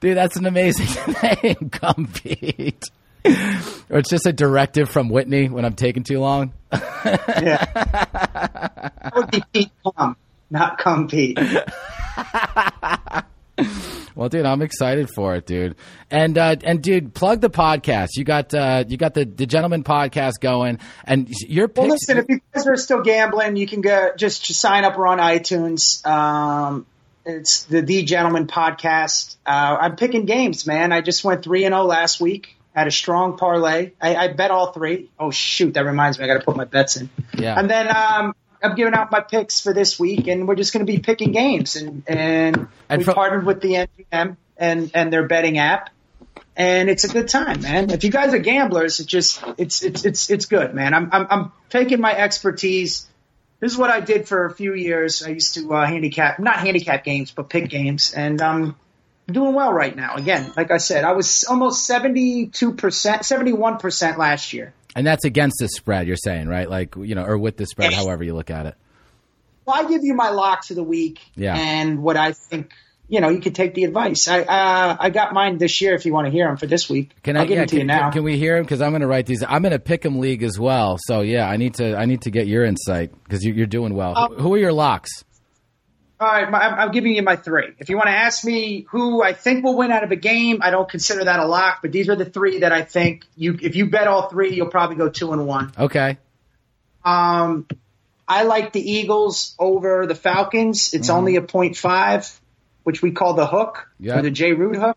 Dude, that's an amazing name. Compete. or it's just a directive from Whitney when I'm taking too long. Yeah, that would be Pete Come, not Compete. Well, dude, I'm excited for it, dude. And uh, and dude, plug the podcast. You got uh, you got the the gentleman podcast going, and your Well, picks. listen, if you guys are still gambling, you can go just just sign up. We're on iTunes. Um, it's the The Gentleman Podcast. Uh, I'm picking games, man. I just went three and zero last week. Had a strong parlay. I, I bet all three. Oh shoot, that reminds me. I got to put my bets in. Yeah. And then um, I'm giving out my picks for this week, and we're just going to be picking games. And and, And we from- partnered with the NGM and and their betting app. And it's a good time, man. If you guys are gamblers, it just it's it's it's it's good, man. I'm I'm I'm taking my expertise. This is what I did for a few years. I used to uh, handicap, not handicap games, but pick games, and um, I'm doing well right now. Again, like I said, I was almost seventy two percent, seventy one percent last year. And that's against the spread. You're saying, right? Like you know, or with the spread, however you look at it. Well, I give you my locks of the week, Yeah. and what I think. You know, you could take the advice. I uh, I got mine this year. If you want to hear them for this week, Can I'll I give yeah, it to can, you now. Can, we hear them? Because I'm going to write these. I'm in a pick'em league as well. So yeah, I need to. I need to get your insight because you, you're doing well. Um, who, who are your locks? All right, my, I'm giving you my three. If you want to ask me who I think will win out of a game, I don't consider that a lock, but these are the three that I think you. If you bet all three, you'll probably go two and one. Okay. Um, I like the Eagles over the Falcons. It's only a point five, which we call the hook Yeah. or the J root hook.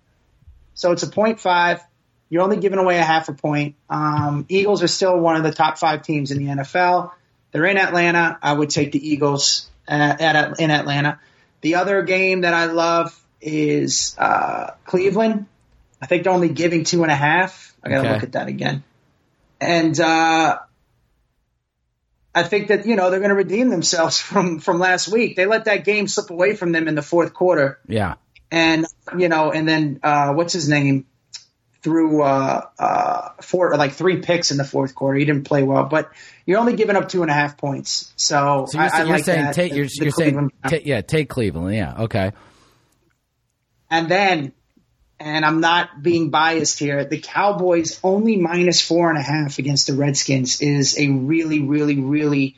So it's a point five. You're only giving away a half a point. Um, Eagles are still one of the top five teams in the NFL. They're in Atlanta. I would take the Eagles uh, at in Atlanta. The other game that I love is uh, Cleveland. I think they're only giving two and a half. I got to Okay. look at that again. And uh, I think that you know they're going to redeem themselves from from last week. They let that game slip away from them in the fourth quarter, Yeah. and you know, and then uh, what's his name threw uh, uh, four like three picks in the fourth quarter. He didn't play well, but you're only giving up two and a half points. So, So you're, I, I you're like saying that. take. You're, the you're saying ta- yeah. Take Cleveland. Yeah. Okay. And then, and I'm not being biased here, the Cowboys only minus four and a half against the Redskins is a really, really, really,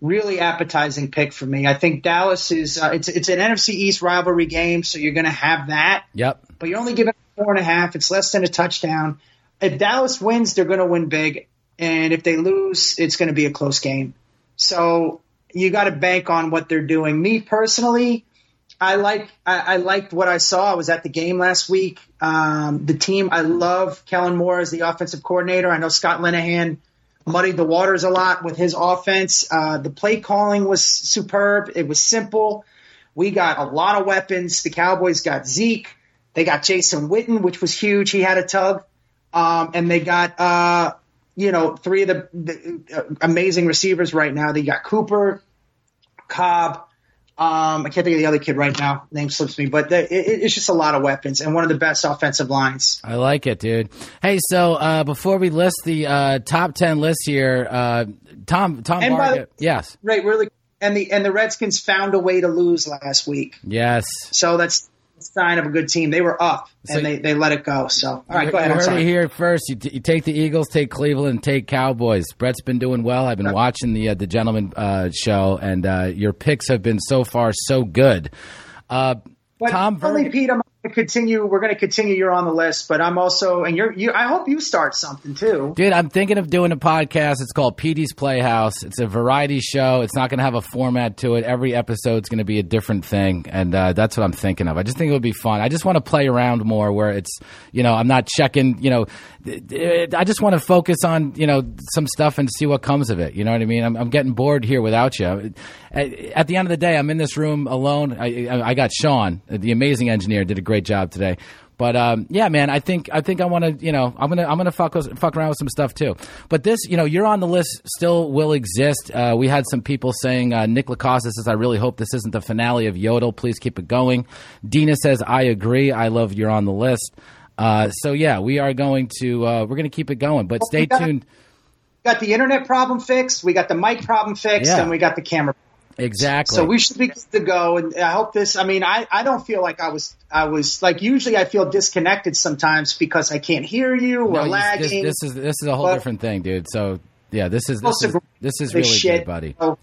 really appetizing pick for me. I think Dallas is, uh, it's, it's an NFC East rivalry game, so you're going to have that, Yep. but you're only giving four and a half. It's less than a touchdown. If Dallas wins, they're going to win big. And if they lose, it's going to be a close game. So you got to bank on what they're doing. Me personally, I like I, I liked what I saw. I was at the game last week. Um, the team I love Kellen Moore as the offensive coordinator. I know Scott Linehan muddied the waters a lot with his offense. Uh, the play calling was superb. It was simple. We got a lot of weapons. The Cowboys got Zeke. They got Jason Witten, which was huge. He had a tug. Um, and they got uh, you know, three of the, the uh, amazing receivers right now. They got Cooper, Cobb. Um, I can't think of the other kid right now. Name slips me, but it, it's just a lot of weapons and one of the best offensive lines. I like it, dude. Hey, so uh, before we list the uh, top ten list here, uh, Tom Tom And the- yes, Right, really. And the and the Redskins found a way to lose last week, yes. so that's sign of a good team. They were up So- and they, they let it go. So all right, go ahead. you I'm heard sorry. it here first. You, t- you take the Eagles, take Cleveland, take Cowboys. Brett's been doing well. I've been watching the uh, the Gentleman uh, show, and uh, your picks have been so far so good. Uh, Tom only Pete, I'm continue. We're going to continue. You're on the list, but I'm also, and you're, you. I hope you start something too. Dude, I'm thinking of doing a podcast. It's called PD's Playhouse. It's a variety show. It's not going to have a format to it. Every episode's going to be a different thing, and uh, that's what I'm thinking of. I just think it would be fun. I just want to play around more, where it's you know I'm not checking. You know, I just want to focus on you know some stuff and see what comes of it. You know what I mean? I'm, I'm getting bored here without you. At, the end of the day, I'm in this room alone. I, I got Sean, the amazing engineer, did a great job today. But um, yeah, man, I think I think I want to, you know, I'm gonna I'm gonna fuck fuck around with some stuff too. But this, you know, you're on the list, still will exist. Uh, we had some people saying uh, Nick Lacosta says, "I really hope this isn't the finale of Yodel. Please keep it going." Dina says, "I agree. I love you're on the list." Uh, so yeah, we are going to uh, we're going to keep it going. But stay we got- tuned. Got the internet problem fixed. We got the mic problem fixed, Yeah. and we got the camera. Exactly. So we should be good to go. And I hope this. I mean, I, I don't feel like I was I was like usually I feel disconnected sometimes because I can't hear you or No, lagging. this, this is this is a whole But- different thing, dude. So yeah, this is this is this is really shit. good, buddy. So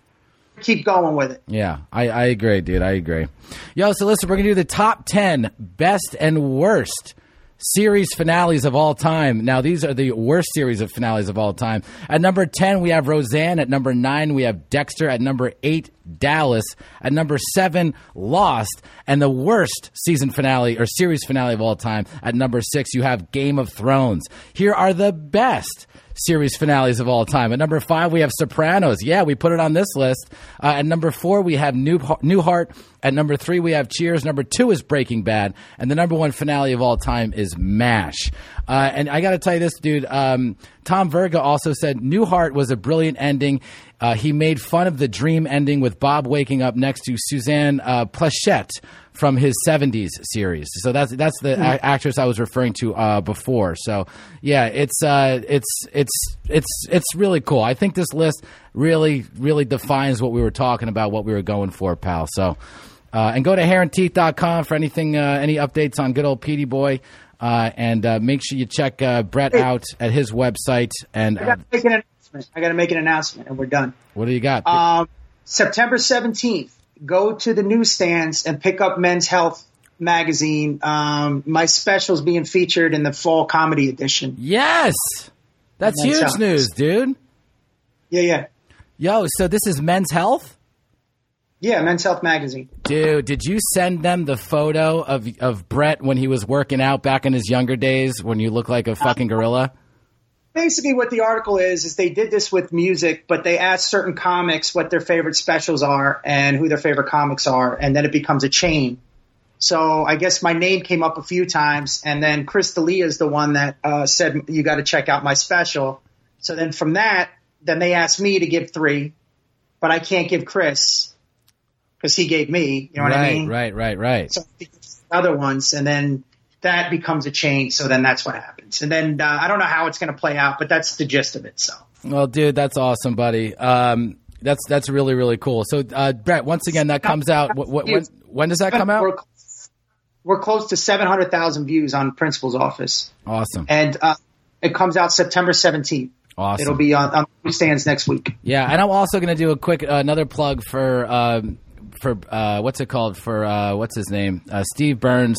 keep going with it. Yeah, I, I agree, dude. I agree. Yo, so listen, we're gonna do the top ten best and worst series finales of all time. Now, these are the worst series of finales of all time. At number ten, we have Roseanne. At number nine, we have Dexter. At number eight, Dallas. At number seven, Lost. And the worst season finale or series finale of all time. At number six, you have Game of Thrones. Here are the best series finales of all time. At number five, we have Sopranos. Yeah, we put it on this list. Uh, at number four, we have New Newhart. At number three, we have Cheers. Number two is Breaking Bad, and the number one finale of all time is Mash. Uh, and I got to tell you this, dude. Um, Tom Verga also said Newhart was a brilliant ending. Uh, he made fun of the dream ending with Bob waking up next to Suzanne uh, Pleshette from his 70s series. So that's that's the a- actress I was referring to uh, before. So yeah, it's uh, it's it's it's it's really cool. I think this list really really defines what we were talking about, what we were going for, pal. So uh, and go to hairandteeth.com for anything uh, any updates on good old Petey Boy. Uh, and uh, make sure you check uh, Brett out at his website. And I got to make an announcement. I got to make an announcement, and we're done. what do you got? Um, September 17th, go to the newsstands and pick up Men's Health magazine. Um, my special's being featured in the fall comedy edition. yes, that's Men's huge Health. news, dude. Yeah, yeah. Yo, so this is Men's Health. Yeah, Men's Health magazine. Dude, did you send them the photo of of Brett when he was working out back in his younger days when you look like a fucking gorilla? Basically, what the article is is they did this with music, but they asked certain comics what their favorite specials are and who their favorite comics are, and then it becomes a chain. So I guess my name came up a few times, and then Chris D'Elia is the one that uh, said you got to check out my special. So then from that, then they asked me to give three, but I can't give Chris because he gave me. You know what right, I mean? right, right, right. So other ones, and then that becomes a chain. So then that's what happens. And then uh, I don't know how it's going to play out, but that's the gist of it. So Well, dude, that's awesome, buddy. Um, that's that's really really cool. So, uh, Brett, once again, that comes out. Wh- wh- when when does that come We're, out? we're close to 700,000 views on Principal's office, Awesome, and uh, it comes out September 17th. awesome. It'll be on, on stands next week. Yeah, and I'm also going to do a quick uh, another plug for um, for uh, what's it called for uh, what's his name uh, Steve Byrne's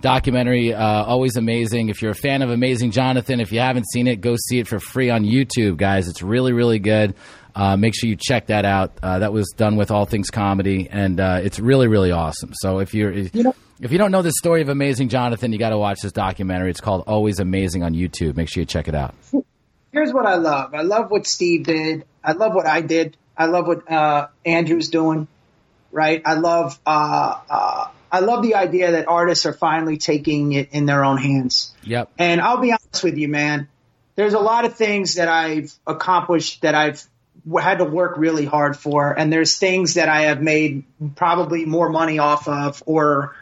documentary. Uh, always amazing. If you're a fan of Amazing Johnathan, if you haven't seen it, go see it for free on YouTube, guys. It's really really good. Uh, make sure you check that out. Uh, that was done with All Things Comedy, and uh, it's really really awesome. So if you're you know- if you don't know the story of Amazing Johnathan, you got to watch this documentary. It's called Always Amazing on YouTube. Make sure you check it out. Here's what I love. I love what Steve did. I love what I did. I love what uh, Andrew's doing. Right. I love. I love the idea that artists are finally taking it in their own hands. Yep. And I'll be honest with you, man. there's a lot of things that I've accomplished that I've had to work really hard for, and there's things that I have made probably more money off of, or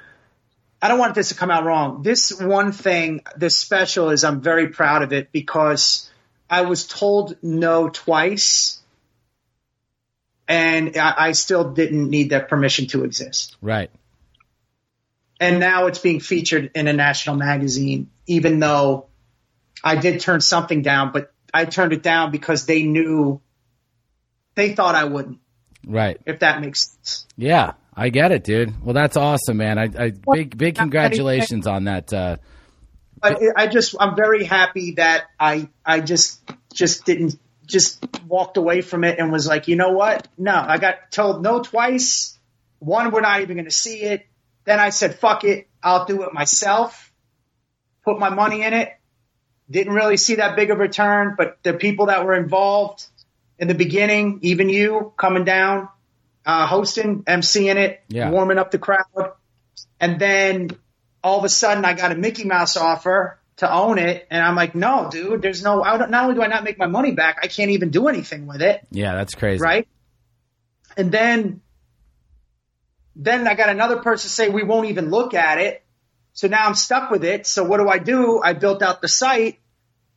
I don't want this to come out wrong. This one thing, this special is I'm very proud of it because I was told no twice, and I, I still didn't need that permission to exist. Right. And now it's being featured in a national magazine, even though I did turn something down, but I turned it down because they knew they thought I wouldn't, Right. if that makes sense. Yeah, I get it, dude. Well, that's awesome, man. I, I big big congratulations on that. Uh, But I just I'm very happy that I I just just didn't just walked away from it and was like, you know what? No, I got told no twice. One, we're not even going to see it. Then I said, fuck it, I'll do it myself. Put my money in it. Didn't really see that big of a return, but the people that were involved in the beginning, even you coming down, uh, hosting, emceeing it, Yeah. warming up the crowd, and then all of a sudden I got a Mickey Mouse offer to own it, and I'm like, no, dude, there's no. I don't, not only do I not make my money back, I can't even do anything with it, yeah, that's crazy. right? And then, then I got another person say we won't even look at it. So now I'm stuck with it. So what do I do? I built out the site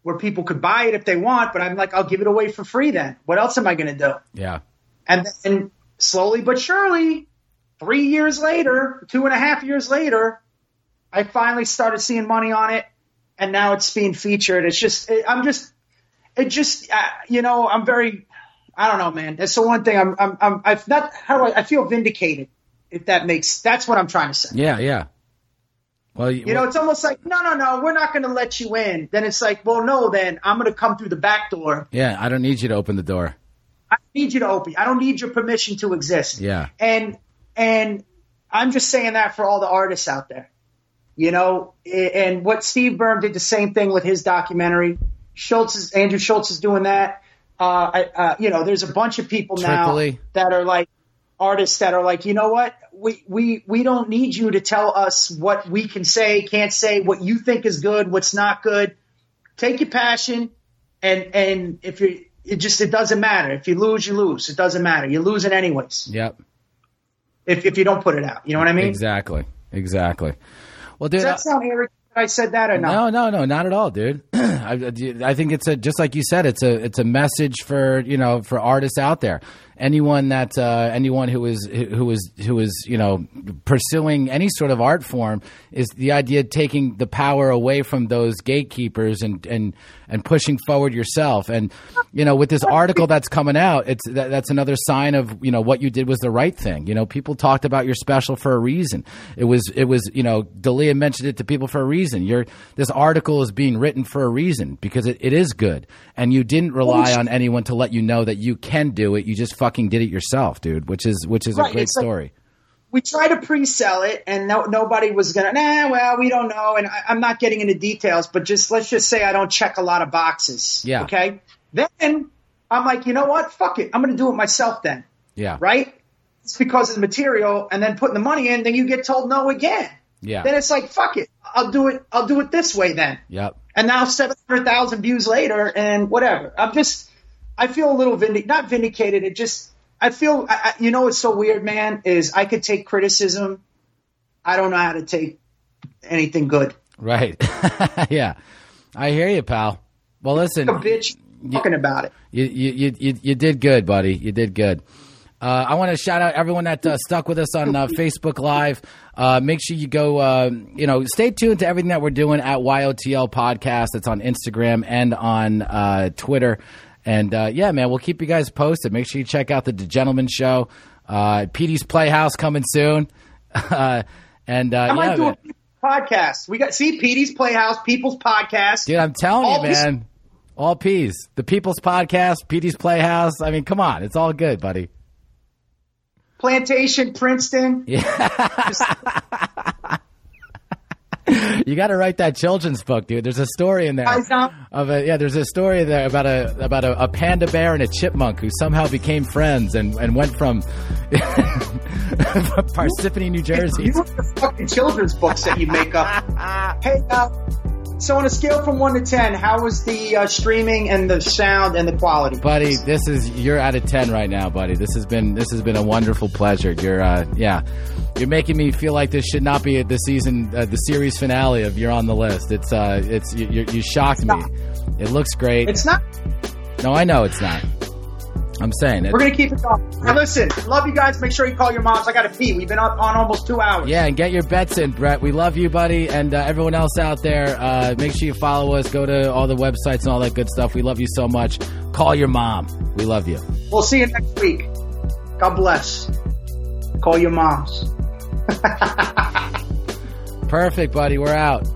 where people could buy it if they want, but I'm like, I'll give it away for free then. What else am I going to do? Yeah. And then slowly but surely, three years later, two and a half years later, I finally started seeing money on it, and now it's being featured. It's just, it, I'm just, it just, uh, you know, I'm very, I don't know, man. That's the one thing I'm, I'm, I'm I've not, how do I, I feel vindicated, if that makes, that's what I'm trying to say. Yeah, yeah. Well, You know, it's almost like, no, no, no, we're not going to let you in. Then it's like, well, no, then I'm going to come through the back door. yeah. I don't need you to open the door. I need you to open. I don't need your permission to exist. Yeah. And and I'm just saying that for all the artists out there. You know, and what Steve Byrne did the same thing with his documentary. Schulz is Andrew Schulz is doing that. Uh, I, uh, you know, there's a bunch of people Tripoli. now that are like artists that are like, you know what, we we we don't need you to tell us what we can say, can't say, what you think is good, what's not good. Take your passion, and and if you it just it doesn't matter. If you lose, you lose. It doesn't matter. You lose it anyways. Yep. If if you don't put it out, you know what I mean? Exactly. Exactly. Well, dude. Does that uh, sound arrogant? that I said that or not? No, no, no, not at all, dude. I, I think it's a just like you said, it's a it's a message for you know for artists out there. Anyone that uh, anyone who is who is who is you know pursuing any sort of art form is the idea of taking the power away from those gatekeepers and and and pushing forward yourself. And you know, with this article that's coming out, it's that, that's another sign of you know what you did was the right thing. You know, people talked about your special for a reason. It was it was you know, Dalia mentioned it to people for a reason. Your this article is being written for a reason because it, it is good, and you didn't rely on anyone to let you know that you can do it. You just fucking did it yourself, dude. Which is which is a great it's like- story. we tried to pre-sell it and no, nobody was gonna nah well we don't know and I, i'm not getting into details but just let's just say i don't check a lot of boxes Yeah. okay then i'm like you know what fuck it i'm gonna do it myself then yeah, right it's because of the material and then putting the money in then you get told no again yeah, then it's like fuck it i'll do it i'll do it this way then yep. and now 700,000 views later and whatever. I'm just, I feel a little vindic, not vindicated. It just, I feel, I, you know, what's so weird, man, is I could take criticism. I don't know how to take anything good. Right. yeah. I hear you, pal. Well, listen. A bitch talking about it. You, you, you, you, you did good, buddy. You did good. Uh, I want to shout out everyone that uh, stuck with us on uh, Facebook Live. Uh, make sure you go, uh, you know, stay tuned to everything that we're doing at YOTL Podcast. It's on Instagram and on uh, Twitter. And uh, yeah, man, we'll keep you guys posted. Make sure you check out the Gentleman Show. Uh, Petey's Playhouse coming soon. Uh, and uh, I might yeah, do man. a podcast. We got, see, Petey's Playhouse, People's Podcast. Dude, I'm telling All you, peace- man. All peas. The People's Podcast, Petey's Playhouse. I mean, come on. It's all good, buddy. Plantation, Princeton. You got to write that children's book, dude. There's a story in there of a yeah. There's a story there about a about a, a panda bear and a chipmunk who somehow became friends and, and went from Parsippany, New Jersey. You look the fucking children's books that you make up. hey, uh, So on a scale from one to ten, how was the uh, streaming and the sound and the quality? buddy. This is you're out of ten right now, buddy. This has been this has been a wonderful pleasure. You're uh, yeah, you're making me feel like this should not be the season, uh, the series finale of You're on the List. It's uh, it's you, you, you shocked me. It looks great. It's not. no, I know it's not. I'm saying it. We're gonna keep it going. And listen, love you guys. Make sure you call your moms. I got to pee. We've been up on almost two hours. Yeah, and get your bets in, Brett. We love you, buddy, and uh, everyone else out there. Uh, make sure you follow us. Go to all the websites and all that good stuff. We love you so much. Call your mom. We love you. We'll see you next week. God bless. Call your moms. Perfect, buddy. We're out.